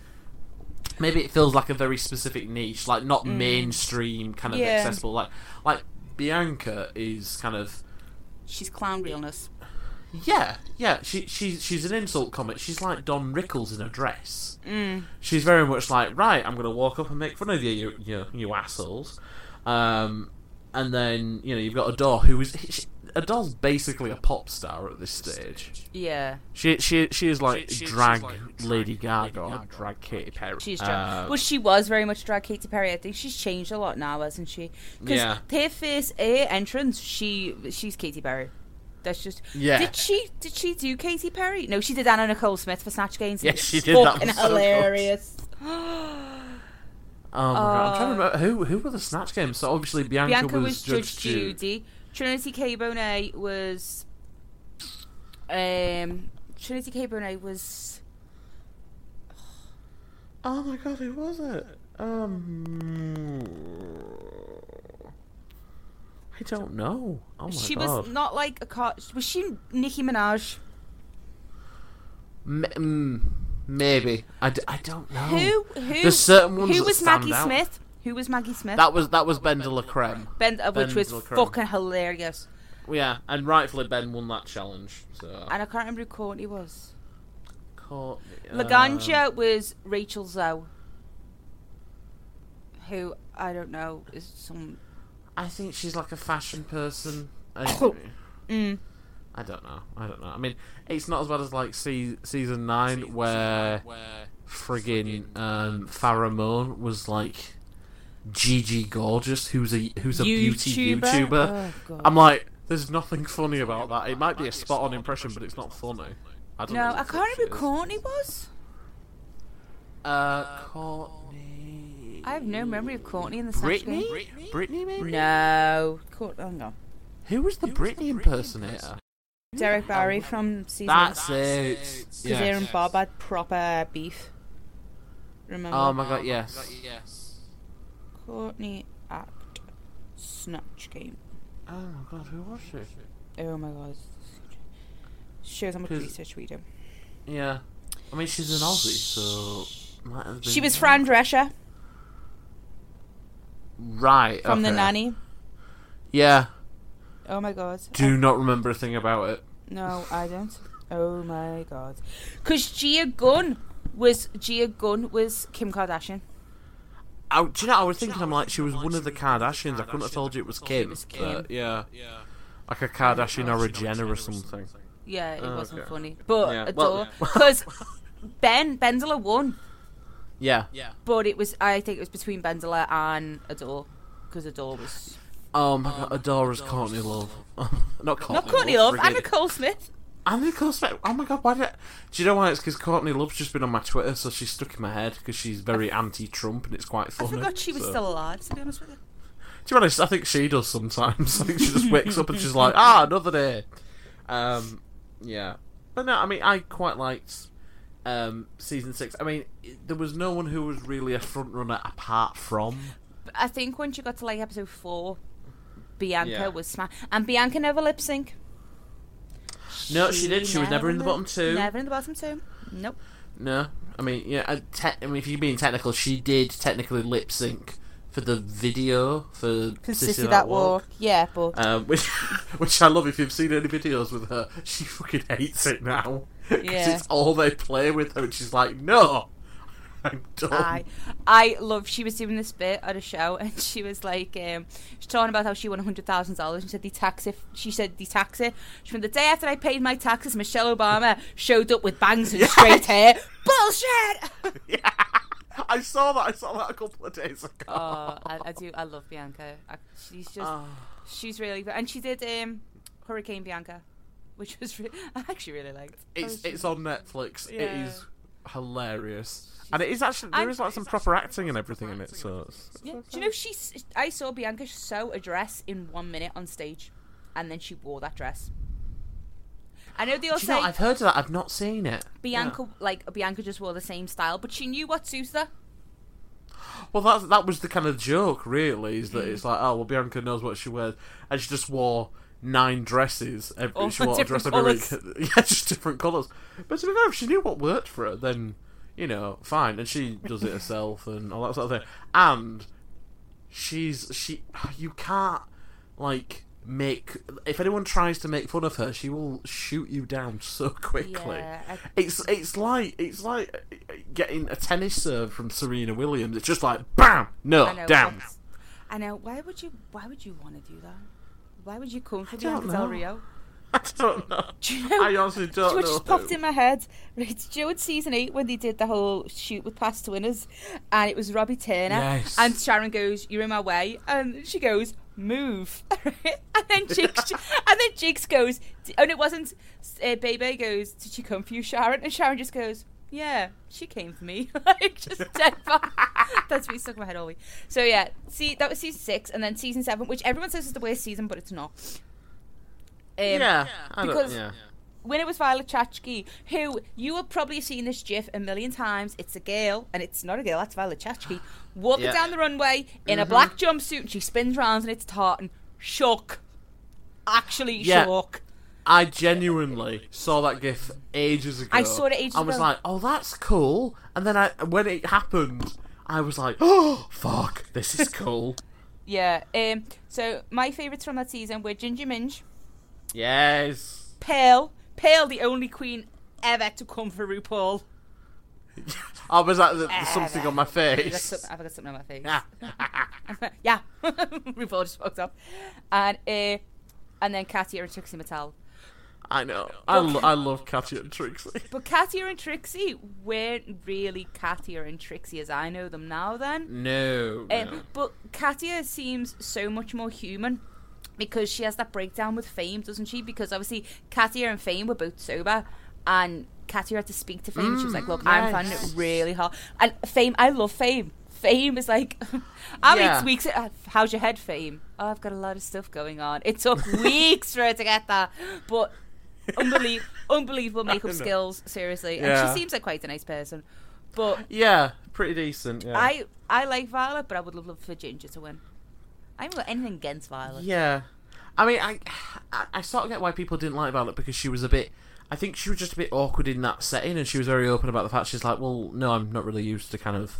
maybe it feels like a very specific niche, like not mainstream kind of Mm. Yeah. accessible. Like like Bianca is kind of She's clown realness. yeah, yeah. She she's she's an insult comic. She's like Don Rickles in a dress. Mm. She's very much like right. I'm gonna walk up and make fun of you, you you, you assholes. Um, and then you know you've got Adore, who is she, Adore's basically a pop star at this stage. Yeah, She she she is like She- she- drag like Lady Gaga, Lady Gaga. drag Katy Perry. she's drag. Uh, well, she was very much drag Katy Perry. I think she's changed a lot now, hasn't she? Because Yeah. her first A entrance, she she's Katy Perry. That's just. Yeah. Did she did she do Katy Perry? No, she did Anna Nicole Smith for Snatch Games. Yes, It's she did. That Fucking was so hilarious. Oh my god, I'm trying to Uh, remember who who were the snatch games. So obviously Bianca, Bianca was, was Judge Judy. Trinity K. Bonet was. Um, Trinity K. Bonet was. Oh my god, who was it? Um, I don't know. Oh my she god. was not like a car. Was she Nicki Minaj? M- mm, maybe. I, d- I don't know. Who? Who? There's certain ones Who that was stand Maggie out. Smith? Who was Maggie Smith? That was that was Ben de la Creme. ben, uh, which Ben was de la Creme. fucking hilarious. Yeah, and rightfully Ben won that challenge. So And I can't remember who Courtney was. Courtney, uh, Laganja was Rachel Zoe. Who I don't know is some. I think she's like a fashion person. I, Mm. I don't know. I don't know. I mean, it's not as bad as like se- season nine where friggin' um, Farrah Moan was like Gigi Gorgeous, who's a who's a beauty YouTuber? YouTuber. Oh, I'm like, there's nothing funny about that. It might be a spot on impression, but it's not funny. I don't No, know. I can't remember it. Courtney was. Uh, Courtney. I have no memory of Courtney in the Snatch Britney? Game. Britney, maybe? No, Court, hang on. Who was the Britney impersonator? Derrick Barry from season. That's it. Because Yeah. Aaron and Bob had proper beef. Remember? Oh my god, yes. Courtney Act Snatch Game. Oh my god, who was she? Oh my god. Shows how much 'Cause- research we do. Yeah. I mean, she's an Aussie, so. Might have She been- was Fran Drescher Right. from The. Nanny. Yeah. Oh my god. Do not remember a thing about it. No, I don't. Oh my god. Because Gia Gunn was Gia Gunn was Kim Kardashian. I, do you know? I was thinking, I'm like, she was one of the Kardashians. I couldn't have told you it was Kim. was Kim. But yeah, like a Kardashian or a Jenner or something. Yeah, it Oh, wasn't okay. funny, but Yeah, adore well- because Ben Benzela won, Yeah, Yeah. but it was I think it was between Benzela and Adore because Adore was Oh my god, Adora's Courtney Love. not Courtney. not Courtney Love and Nicole Smith. And Nicole Smith. Oh my god, why did? I... Do you know why? It's because Courtney Love's just been on my Twitter, so she's stuck in my head because she's very anti-Trump and it's quite funny. I forgot she was so- still alive. To be honest with you. To be honest, I think she does sometimes. I think she just wakes up and she's like, ah, another day. Um, yeah. But no, I mean, I quite liked um, season six. I mean, there was no one who was really a front runner apart from. I think once you got to like episode four, Bianca Yeah. was smash, and Bianca never lip sync. No, she did. She was never in the bottom two. Never in the bottom two. Nope. No, I mean, yeah. I, te- I mean, if you're being technical, she did technically lip sync for the video for Sissy that walk. Yeah, but Um, which, which I love. If you've seen any videos with her, she fucking hates it now because Yeah. it's all they play with her, and she's like, "No, I'm done." I I love she was doing this bit at a show and she was like um she's talking about how she won hundred thousand dollars she said the tax it she said the tax it she went the day after I paid my taxes Michelle Obama showed up with bangs and straight hair bullshit yeah, I saw that. I saw that a couple of days ago. oh I, I do I love Bianca I, she's just Oh. she's really good and she did um Hurricane Bianca which was re- I actually really liked it's it's on Netflix. It Yeah. is hilarious, and it is actually there is like some proper acting and everything in it. So Yeah. Do you know she's? I saw Bianca sew a dress in one minute on stage, and then she wore that dress. I know they all Do say know, I've heard of that. I've not seen it. Bianca, like Bianca, just wore the same style, but she knew what suits her. Well, that that was the kind of joke, really, is that mm. it's like, oh, well, Bianca knows what she wears, and she just wore nine dresses. Every, All she wore a different dress every week. colours. yeah, just different colours. But to be fair, if she knew what worked for her, then you know, fine. And she does it herself and all that sort of thing. And she's she, you can't like make if anyone tries to make fun of her, she will shoot you down so quickly. Yeah, I- It's it's like it's like getting a tennis serve from Serena Williams. It's just like bam, no, I know. down. I know. Why would you? Why would you want to do that? Why would you come for don't Del. Rio? I don't know. Do you know? I honestly don't what know. just popped in my head? Right, do you know in season eight when they did the whole shoot with past winners, and it was Robbie Turner, Yes. and Sharon goes, "You're in my way," and she goes, "Move," and then Jigs, and then Jigs goes, and it wasn't. Uh, BeBe goes, "Did she come for you, Sharon?" And Sharon just goes, "Yeah, she came for me." like just dead. That's me stuck in my head all week. So yeah, see, that was season six, and then season seven, which everyone says is the worst season, but it's not. Um, yeah, because- yeah. when it was Violet Chachki, who you have probably seen this gif a million times. It's a girl, and it's not a girl. That's Violet Chachki walking Yeah. down the runway in a Mhm. black jumpsuit, and she spins round, and it's tartan. Shook, actually Yeah. shook. I genuinely saw that gif ages ago. I saw it ages I was ago. like, "Oh, that's cool," and then I, when it happened, I was like, "Oh, fuck, this is cool." Yeah. Um. So my favourites from that season were Ginger Minge, yes. Pale, Pale, the only queen ever to come for RuPaul. Oh, was that the, Ever. something on my face? I've got something on my face. yeah, RuPaul just walked up, and uh, and then Katya and Trixie Mattel. I know. I, lo- I love Katya and Trixie. But Katya and Trixie weren't really Katya and Trixie as I know them now. Then, No. um, no. but Katya seems so much more human because she has that breakdown with Fame, doesn't she? Because obviously Katya and Fame were both sober, and Katya had to speak to Fame. she was like, "Look, I'm finding it really hard." And Fame, I love Fame. Fame is like, how Yeah. many weeks? uh, How's your head, Fame? Oh, I've got a lot of stuff going on. It took weeks for her to get that, but unbelie- unbelievable makeup skills. Seriously, and she seems like quite a nice person. But yeah, pretty decent. Yeah. I I like Violet, but I would love, loved for Ginger to win. I haven't got anything against Violet. Yeah, I mean, I, I sort of get why people didn't like Violet because she was a bit. I think she was just a bit awkward in that setting, and she was very open about the fact she's like, well, no, I'm not really used to kind of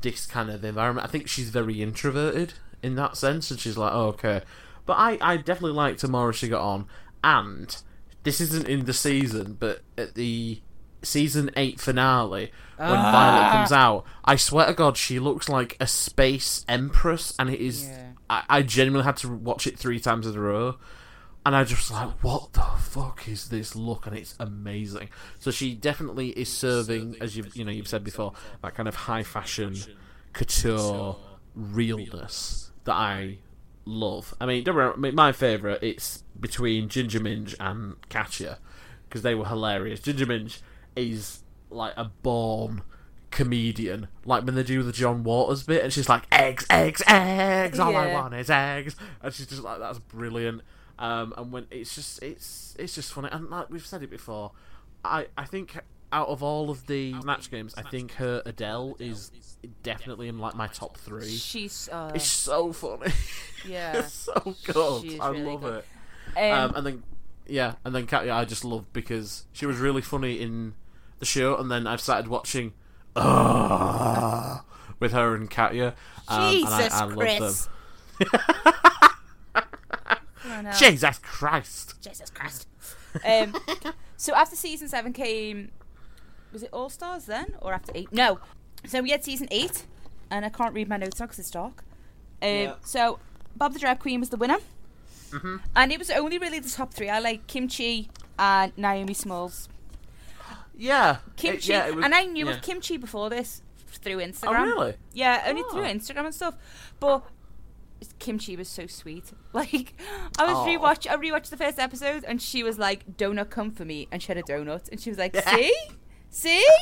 this kind of environment. I think she's very introverted in that sense, and she's like, oh, okay. But I, I definitely liked her more as she got on. And this isn't in the season, but at the season eight finale, when Ah. Violet comes out, I swear to God, she looks like a space empress, and it is. Yeah. I, I genuinely had to watch it three times in a row. And I just was like, what the fuck is this look? And it's amazing. So she definitely is serving, as you've you know you've said before, that kind of high fashion couture realness that I love. I mean, don't worry, my favourite it's between Ginger Minge and Katya because they were hilarious. Ginger Minge is like a born comedian, like when they do the John Waters bit, and she's like eggs, eggs, eggs. All I Yeah. want is eggs, and she's just like that's brilliant. Um, and when it's just it's it's just funny, and like we've said it before, I I think out of all of the Snatch games, I think her Adele is definitely in like my top three. She's uh, It's so funny. yeah. it's so good. I really love good. it. Um, Um, and then yeah, and then Katya I just love because she was really funny in the show, and then I've started watching uh, with her and Katya. Um, and Jesus I, I love Chris. them. I know. Jesus Christ! Jesus Christ. Um, so after season seven came, was it All Stars then, or after eight? No. So we had season eight, and I can't read my notes now because it's dark. Um, Yeah. So Bob the Drag Queen was the winner, Mhm. and it was only really the top three. I like Kimchi and Naomi Smalls. Yeah, Kimchi, It, yeah, it was, and I knew yeah. of Kimchi before this through Oh Instagram. really? Yeah, only Oh. through Instagram and stuff. But Kimchi was so sweet. Like I was Aw. rewatch I rewatched the first episode and she was like, Donut come for me and she had a donut and she was like, See? See?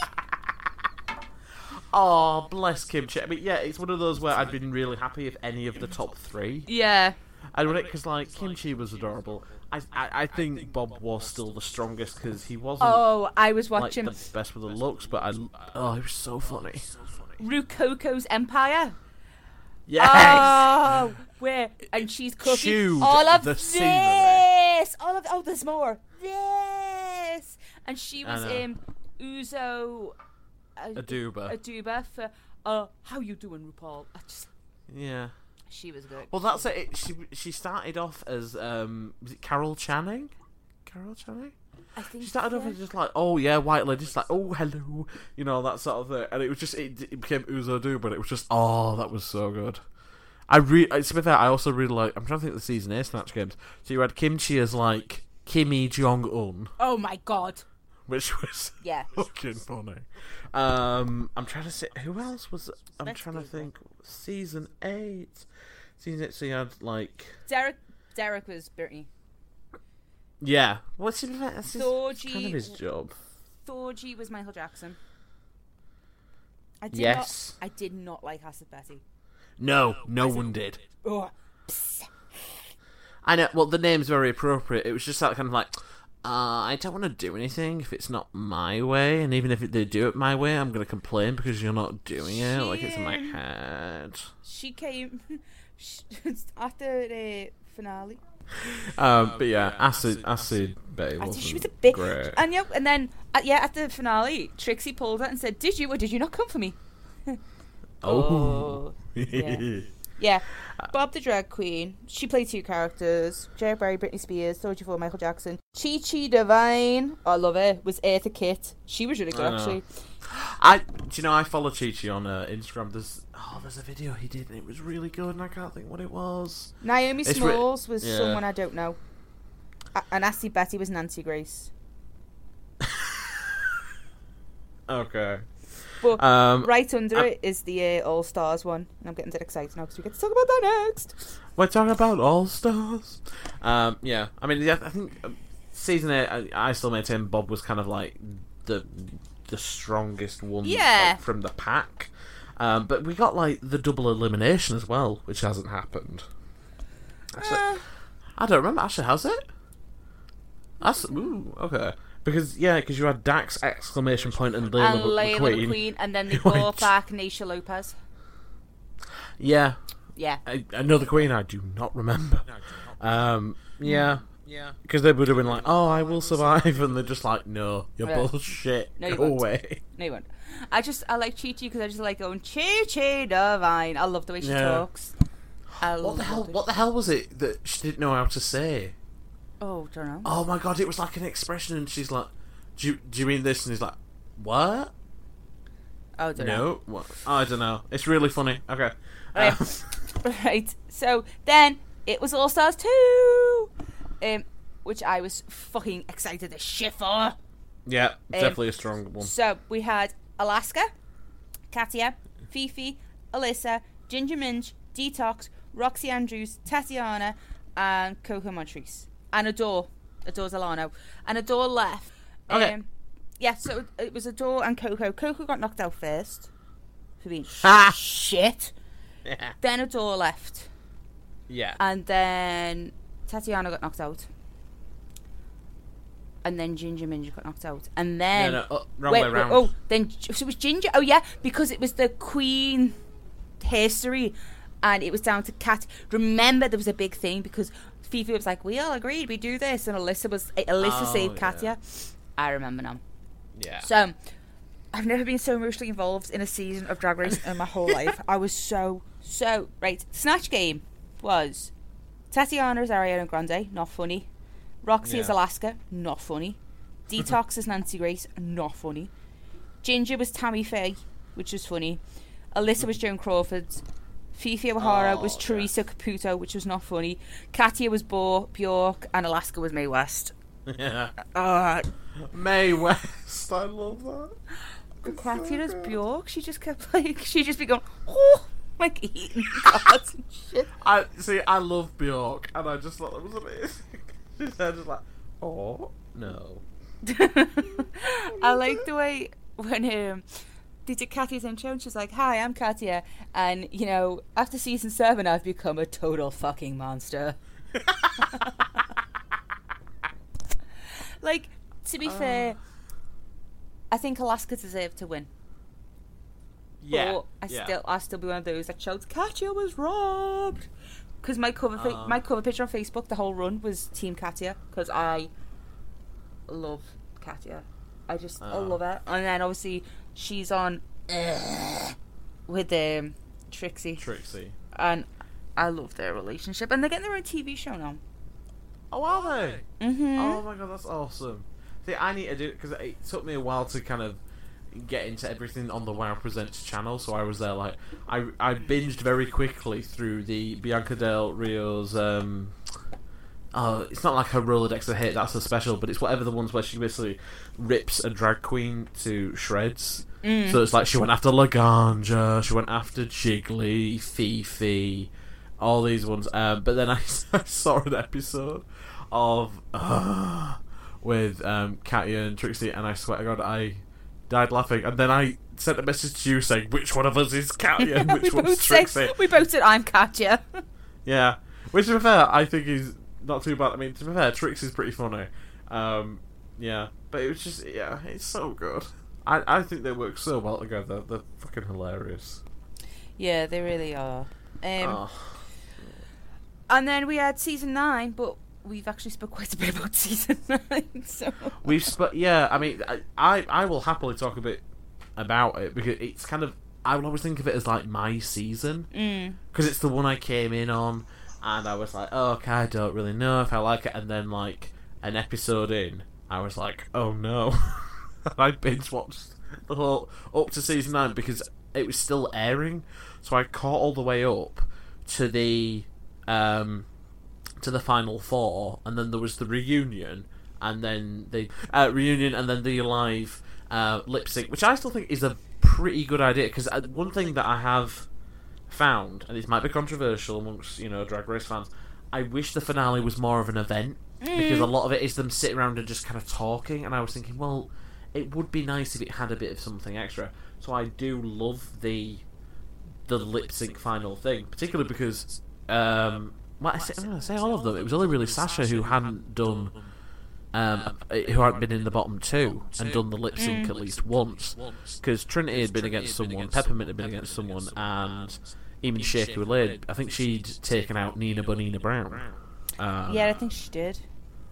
Oh, bless Kimchi. I mean, yeah, it's one of those where I'd been really happy if any of the top three. Yeah. I would it because like Kimchi was adorable. I, I I think Bob was still the strongest because he wasn't Oh, I was like watching the best with the looks, but I oh, he was so funny. RuCo's Empire. Yes. Oh, where and she's cooking Chewed all of the this. All of oh, there's more. This, and she was in Uzo uh, Aduba. Aduba for uh, how you doing, RuPaul? I just yeah. She was good. Well, that's it. it. She she started off as um was it Carol Channing? Carol Channing. I think She started off as just like, oh yeah, white lady, just like, oh hello, you know that sort of thing, and it was just it, it became Uzo Do, but it was just oh that was so good. I re to be fair, I also really like. I'm trying to think of the season A Snatch games. So you had Kimchi as like Kimmy Jong Un, Oh my god. Which was Yeah. fucking funny. Um, I'm trying to say who else was. I'm Let's trying to think. Season eight, season eight. So you had like Derek Derek was Brittany. yeah. What's his, that's his, kind of his job. Thorgy was Michael Jackson. I did Yes. not I did not like Acid Betty. No, no one did. Oh. I know. Well, the name's very appropriate. It was just that kind of like, uh, I don't want to do anything if it's not my way, and even if they do it my way, I'm going to complain because you're not doing it. Like it's in my head. She came after the finale. Um, but yeah, acid, acid, Bay I she was a bit great. and yeah, and then uh, yeah, at the finale, Trixie pulled her and said, "Did you or did you not come for me?" oh, yeah. Yeah, Bob the drag queen. She played two characters: Jared Barry, Britney Spears, Soulja Boy, Michael Jackson. Chi Chi DeVayne, I love her. Was Eartha Kitt. She was really good I actually. I do you know I follow Chi Chi on uh, Instagram. There's oh, there's a video he did and it was really good, and I can't think what it was. Naomi It's re- Smalls was yeah. someone I don't know. And Nasty Betty was Nancy Grace. Okay. But Um, right under um, it is the uh, All Stars one, and I'm getting dead excited now because we get to talk about that next. We're talking about All Stars. Um, yeah, I mean, yeah, I think um, season eight. I, I still maintain Bob was kind of like the the strongest one Yeah. like, from the pack. Um, but we got like the double elimination as well, which hasn't happened. Actually, Uh, I don't remember. Actually, has it? That's ooh okay. Because yeah, because you had Dax exclamation point and Layla, and the Layla Queen. the Queen, and then they brought Which- back Naysha Lopez. Yeah, Yeah. I, another Queen. I do not remember. Um, yeah. Yeah, because they would have been like, "Oh, I will survive," and they're just like, "No, you're Yeah. bullshit. No, you Go won't. away." No, you won't. I just I like Chi Chi because I just like going Chi Chi DeVayne. I love the way she Yeah. talks. I What the hell? loved. What the hell was it that she didn't know how to say? Oh, don't know. Oh my god! It was like an expression, and she's like, "Do you, do you mean this?" And he's like, "What? Oh, don't know. No, what? I don't know. It's really funny." Okay. Right. Um, right. So then it was All Stars 2, um, which I was fucking excited as shit for. yeah, definitely a strong one. So we had Alaska, Katya, Fifi, Alyssa, Ginger Minge, Detox, Roxxxy Andrews, Tatiana, and Coco Montrese. And a door. Adore. Adore Delano. And Adore left. Okay. Um, yeah, so it was Adore and Coco. Coco got knocked out first. For being Ha! shit. Yeah. Then Adore left. Yeah. And then Tatiana got knocked out. And then Ginger Minge got knocked out. And then no, uh, wrong Wait, way round. oh, then so it was Ginger. Oh yeah, because it was the Queen history, and it was down to Kat. Remember, there was a big thing because Phi Phi was like, "We all agreed we do this," and Alyssa was eh, Alyssa Oh, saved yeah. Katya. I remember now. Yeah. So, I've never been so emotionally involved in a season of Drag Race in my whole life. I was so so right. Snatch Game was Tatiana as Ariana Grande, not funny. Roxxxy as Yeah. Alaska, not funny. Detox as Nancy Grace, not funny. Ginger was Tammy Faye, which was funny. Alyssa was Joan Crawford. Phi Phi O'Hara was Oh, Teresa Caputo, which was not funny. Katya was Bo Bjork, and Alaska was Mae West. yeah. Uh, Mae West. I love that. Katya as Bjork, she just kept like, she just be going, oh, like eating cards and shit. I see. I love Bjork, and I just thought that was amazing. She's there just like, oh no. I like the way when um, did Katya's intro and she's like, "Hi, I'm Katya, and you know, after season seven, I've become a total fucking monster." like, to be fair, I think Alaska deserved to win. Yeah. But I yeah. still, I still be one of those that shouts, "Katya was robbed," because my cover, fa- Um. my cover picture on Facebook, the whole run was Team Katya, because I love Katya. I just, I Oh. love her. And then obviously she's on with um, Trixie, Trixie. and I love their relationship, and they're getting their own TV show now. Oh, are they? Mm-hmm. Oh my god, that's awesome. See, I need to do it because it took me a while to kind of get into everything on the WoW Presents channel. So I was there like I I binged very quickly through the Bianca Del Rio's. Um, oh, it's not like her Rolodex of hit. That's a special, but it's whatever the ones where she basically rips a drag queen to shreds. Mm. So it's like she went after Laganja, she went after Jiggly, Phi Phi, all these ones. Um, but then I, I saw an episode of uh, with um, Katya and Trixie, and I swear to God, I died laughing. And then I sent a message to you saying, "Which one of us is Katya and which one's said, Trixie?" we both said I'm Katya. Yeah, which to be fair, I think is not too bad. I mean, to be fair, Trixie's pretty funny. Um, yeah, but it was just yeah, it's so good. I I think they work so well together. They're fucking hilarious. yeah, they really are. Um, oh. And then we had season nine, but we've actually spoke quite a bit about season nine. So We've sp- yeah. I mean, I, I I will happily talk a bit about it because it's kind of I will always think of it as like my season mm. because it's the one I came in on, and I was like, oh, okay, I don't really know if I like it, and then like an episode in, I was like, oh no, I binge watched the whole up to season nine because it was still airing, so I caught all the way up to the um to the final four, and then there was the reunion, and then the uh, reunion, and then the live uh, lip sync, which I still think is a pretty good idea. Because uh, one thing that I have found, and this might be controversial amongst you know Drag Race fans, I wish the finale was more of an event because a lot of it is them sitting around and just kind of talking. And I was thinking, well, it would be nice if it had a bit of something extra. So I do love the the lip sync final thing, particularly because um, well, I say, gonna say all of them. It was only really Sasha who hadn't done. Um, who hadn't been in the bottom two and done the lip sync at least once, because Trinity had been against someone, Peppermint had been against someone, and even Shaky Lid, I think she'd taken out Nina Bonina Brown. Um, yeah, I think she did.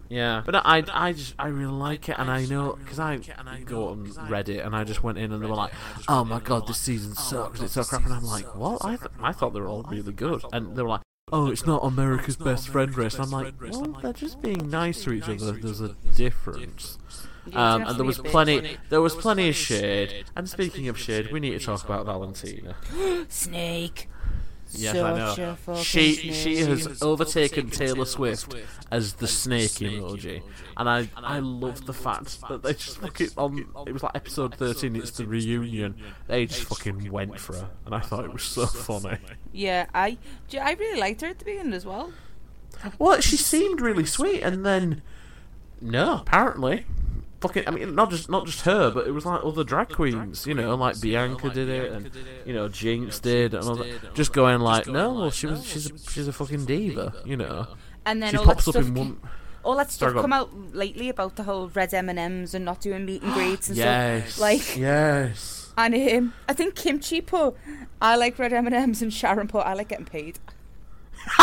yeah, but I, I just, I really like it, and I know because I go on Reddit and I just went in and they were like, "Oh my god, this season sucks, it's so crap," and I'm like, "What? I, th- I thought they were all really good," and they were like, oh, it's not America's best friend race. And I'm like, well, they're just being nice to each other. There's a difference. Um, and there was plenty, there was plenty of shade. And speaking of shade, we need to talk about Valentina. Snake. Yes, Such I a know. fucking She snake. she has overtaken Taylor Swift as the snake emoji, and I I love the fact that they just fucking on. It was like episode thirteen. It's the reunion. They just fucking went for her, and I thought it was so funny. Yeah, I, I really liked her at the beginning as well. Well, she seemed really sweet, and then no, apparently. Fucking, I mean, not just not just her, but it was like other drag queens, you know, like Bianca did it, and you know, Jinkx did, and all that. Just going like, no, well, she was, she's a, she's a fucking diva, you know. And then She all that pops up stuff, in ca- one. all that stuff go on. come out lately about the whole red M and M's and not doing meet and greets and Yes, stuff. Like, yes. and um, I think Kimchi put, I like red M and M's, and Sharon put, I like getting paid.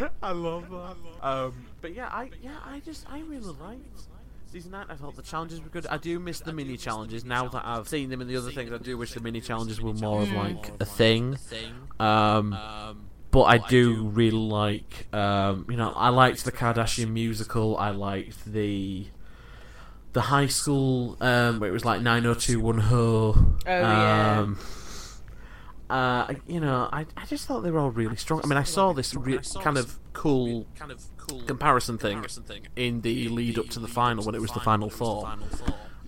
I love that. Um, but yeah, I yeah, I just I really liked season nine. I thought the challenges were good. I do miss the mini challenges now that I've seen them in the other things. I do wish the mini challenges were more of like a thing. Um, but I do really like um, you know I liked the Kardashian musical. I liked the the high school um, where it was like nine oh two one ho. Oh, yeah. Uh, you know, I, I just thought they were all really strong. I mean, I saw this re- kind of cool comparison thing in the lead up to the final when it was the final four.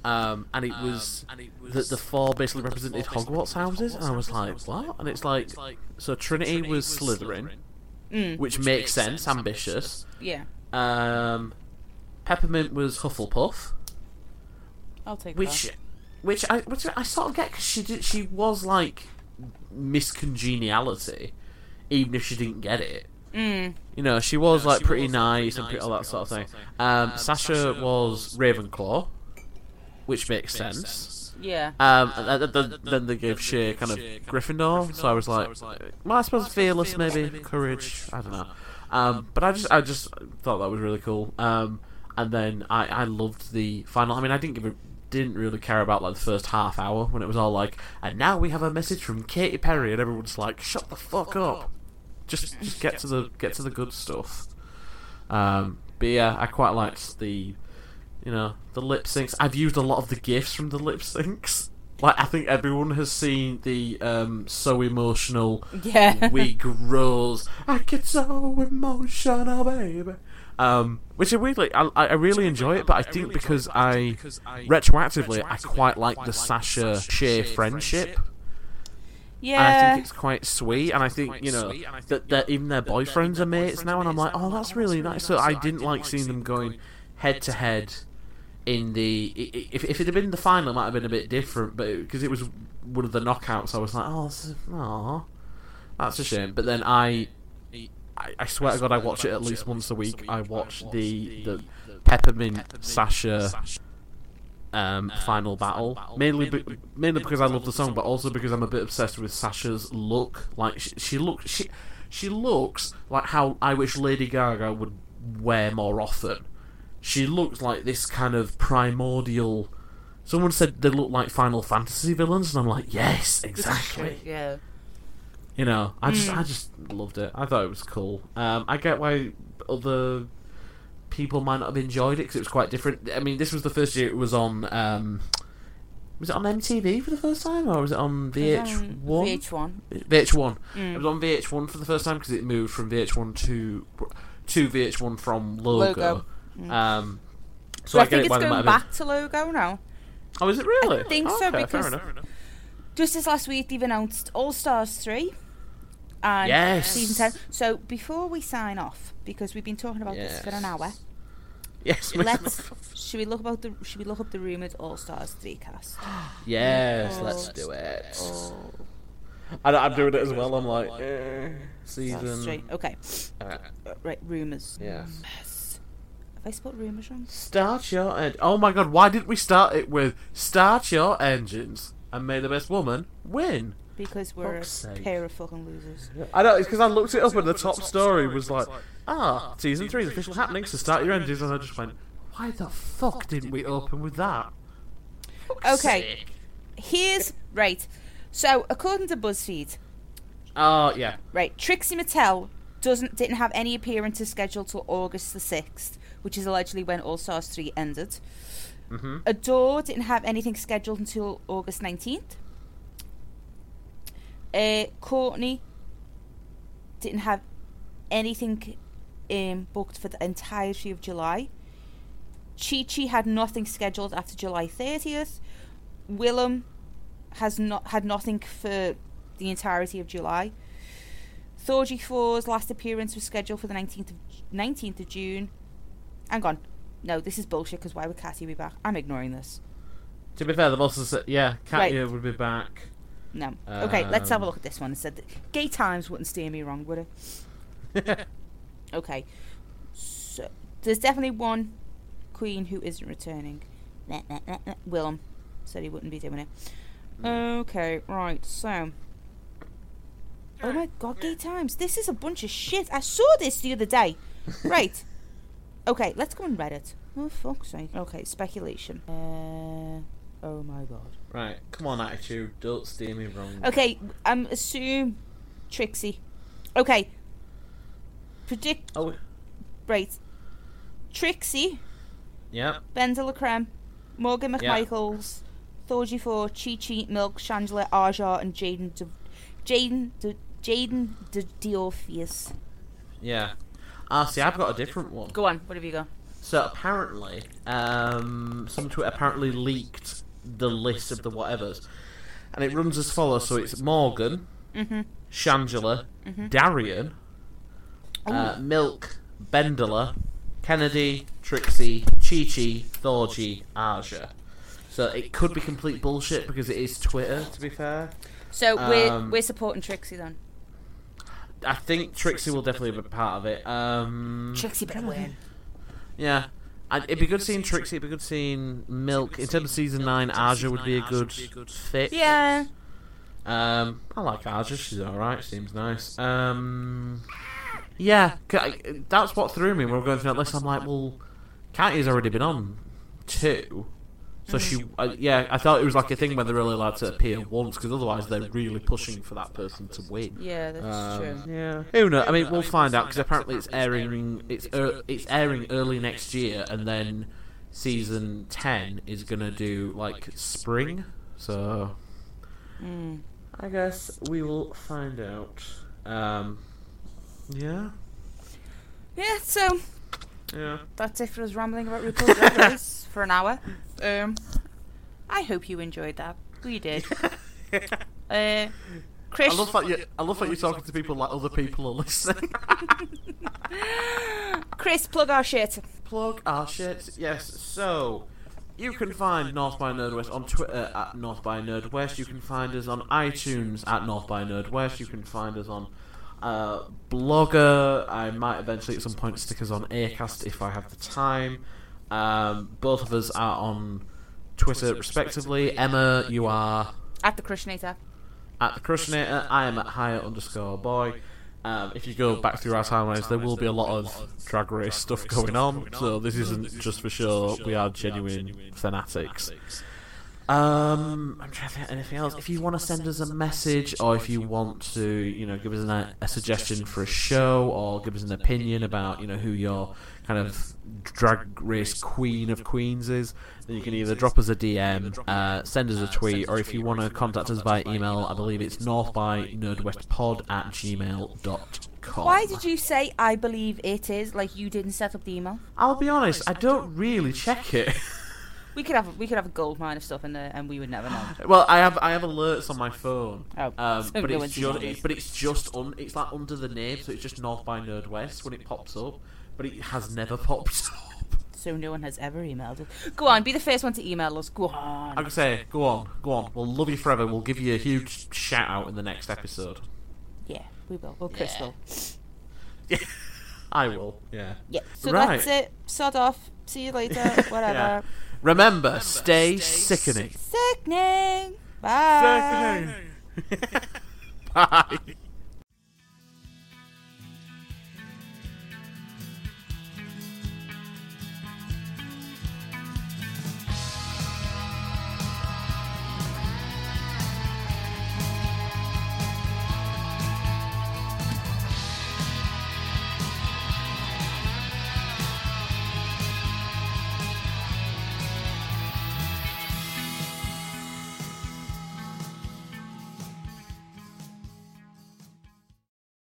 Um, and it was that the four basically represented Hogwarts houses, and I was like, what? And it's like, so Trinity was Slytherin, Mm, which makes sense, ambitious. yeah, Um, Peppermint was Hufflepuff, I'll take which, that. which I which I sort of get because she did she was like Miss Congeniality, even if she didn't get it. Mm, You know, she was like pretty nice and pretty, all that sort of thing. Um, Sasha was Ravenclaw, which makes sense. yeah. Um, and then, then, then they gave Shea kind of Gryffindor, so I was like, well, I suppose fearless, maybe courage. I don't know. Um, but I just, I just thought that was really cool. Um, and then I, I loved the final. I mean, I didn't give a, didn't really care about like the first half hour when it was all like, and now we have a message from Katy Perry, and everyone's like, shut the fuck up. Just, just get to the get to the good stuff. Um, but yeah, I quite liked the, you know, the lip syncs. I've used a lot of the gifs from the lip syncs. Like I think everyone has seen the um, so emotional Yeah. we grows. I get so emotional, baby. Um, which I really, I, I really enjoy it, but I think because I retroactively I quite like the Sasha Shea friendship. Yeah. And I think it's quite sweet, and I think you know that that even their boyfriends are mates now, and I'm like, oh, that's really nice. So I didn't like seeing them going head to head in the. i- i- If if it had been the final, it might have been a bit different, but because it, was one of the knockouts, I was like, oh, this is, aw, that's a shame. But then I, I, I swear to God, I watch it at least once a week. I watch the the Peppermint Sasha um, final battle. Mainly, be- mainly because I love the song, but also because I'm a bit obsessed with Sasha's look. Like she, she looks, she she looks like how I wish Lady Gaga would wear more often. She looks like this kind of primordial. Someone said they look like Final Fantasy villains, and I'm like, yes, exactly. Yeah. You know, I just I just loved it. I thought it was cool. Um, I get why other people might not have enjoyed it because it was quite different. I mean, this was the first year it was on. Um, was it on MTV for the first time, or was it on VH1? VH1. VH1. Mm. It was on VH1 for the first time because it moved from VH1 to to VH1 from Logo. Logo. Mm. Um, So I, I, think it it's going back to logo now. Oh, is it really? I think Oh, so, okay, because-. Just this last week, they've announced All Stars 3 and Yes. season 10. So before we sign off, because we've been talking about this for an hour, Yes, let's should we look about the should we look up the rumored All Stars 3 cast? yes, Oh. let's do it. Oh, I, I'm doing it as well. I'm like, eh, season. 3. Okay, Uh, uh, right, rumors. Yes. Yes. Have I spelled rumors wrong? Start your en- Oh my god, why didn't we start it with start your engines and may the best woman win? Because we're a sake. pair of fucking losers. I know, it's because I looked it up and the top story was like, ah, season three is officially happening, so start your engines. And I just went, why the fuck didn't we open with that? Fuck's Okay. sake. Here's right. So according to BuzzFeed, Oh yeah. Right, Trixie Mattel doesn't didn't have any appearances scheduled till August the sixth, which is allegedly when All Stars three ended. hmm Adore didn't have anything scheduled until August nineteenth. Uh, Courtney didn't have anything um, booked for the entirety of July. Chi Chi had nothing scheduled after July thirtieth. Willam has not had nothing for the entirety of July. Thorgy Thor's last appearance was scheduled for the 19th of, 19th of June. Hang on. No, this is bullshit because why would Cassie be back? I'm ignoring this. To be fair, they've also said yeah, Katya Right. would be back. No. Okay, let's have a Um, look at this one. It said gay times wouldn't steer me wrong, would it? Okay. So there's definitely one queen who isn't returning. Nah, nah, nah, nah. Willam said he wouldn't be doing it. Okay, right. So. Oh my god, gay times. This is a bunch of shit. I saw this the other day. Right. Okay, let's go on Reddit. Oh fuck's sake. Okay, speculation. Uh, oh my god. Right, come on, attitude. Don't steer me wrong. Okay, I'm assume Trixie. Okay. Predict Oh, right. Trixie, yeah. BenDeLaCreme, Morgan Yeah. McMichaels, Thorgy Thor, Chi Chi, Milk, Shangela, Aja, and Jaden De Jaden De Jaden De Diorpheus. Yeah. Ah, see, I've got a different one. Go on, what have you got? So apparently, um, some Twitter apparently leaked the list of the whatevers, and it runs as follows. So it's Morgan, Mm-hmm. Shangela, Darienne, uh, Milk, Bendela, Kennedy, Trixie, Chi Chi, Thorgy, Aja. So it could be complete bullshit because it is Twitter. To be fair, So we're Um, we're supporting Trixie then. I think Trixie will definitely be part of it. Um, Trixie better win. Yeah. And it'd be good seeing Trixie, it'd be good seeing Milk. In terms of season 9, Aja would be a good fit. Yeah. Um, I like Aja, she's alright, seems nice. Um, yeah, I- that's what threw me when we were going through that list. I'm like, well, Katya's already been on two. So she, uh, yeah, I thought it was like a thing where they're really allowed to appear once, because otherwise they're really pushing for that person to win. Yeah, that's Um, true. Yeah. Who knows? I mean, we'll find out because apparently it's airing. It's er, it's airing early next year, and then season ten is gonna do like spring. So Mm. I guess we will find out. Um, yeah. Yeah, so Yeah. that's it for us rambling about RuPaul's Drag Race for an hour. Um, I hope you enjoyed that. We did. Uh, Chris, I love that you. I love that you're talking to people like other people are listening. Chris, plug our shit. plug our shit. Yes, so you can find North by Nerdwest on Twitter at North by Nerdwest. You can find us on iTunes at North by Nerdwest. You can find us on uh, Blogger. I might eventually at some point stick us on Acast if I have the time. Um, both of us are on Twitter respectively. Emma, you are At the Crushinator. at the Crushinator. I am at higher underscore boy. Um, if you go back through our timelines, there will be a lot of drag race stuff going on. So this isn't just for show. We are genuine fanatics. Um, I'm trying to think of anything else. If you want to send us a message, or if you want to, you know, give us an, a suggestion for a show, or give us an opinion about, you know, who your kind of drag race queen of queens is, then you can either drop us a DM, uh, send us a tweet, or if you want to contact us by email, I believe it's northbynerdwestpod at gmail.com. Why did you say I believe it is like you didn't set up the email? I'll be honest, I don't really check it. We could have we could have a gold mine of stuff in there and we would never know. Well, I have I have alerts on my phone, Oh, um, so but no it's just noticed. but it's just un, it's like under the name, so it's just North by Nerdwest when it pops up, but it has never popped up. So no one has ever emailed us. Go on, be the first one to email us. Go on. I on. can say, go on, go on. We'll love you forever. We'll give you a huge shout out in the next episode. Yeah, we will. Or Chris Yeah. will. Yeah, I will. Yeah. Yeah. So Right. that's it. Sod off. See you later. Whatever. Yeah. Remember, stay sickening. Sickening. Bye. Sickening. Bye.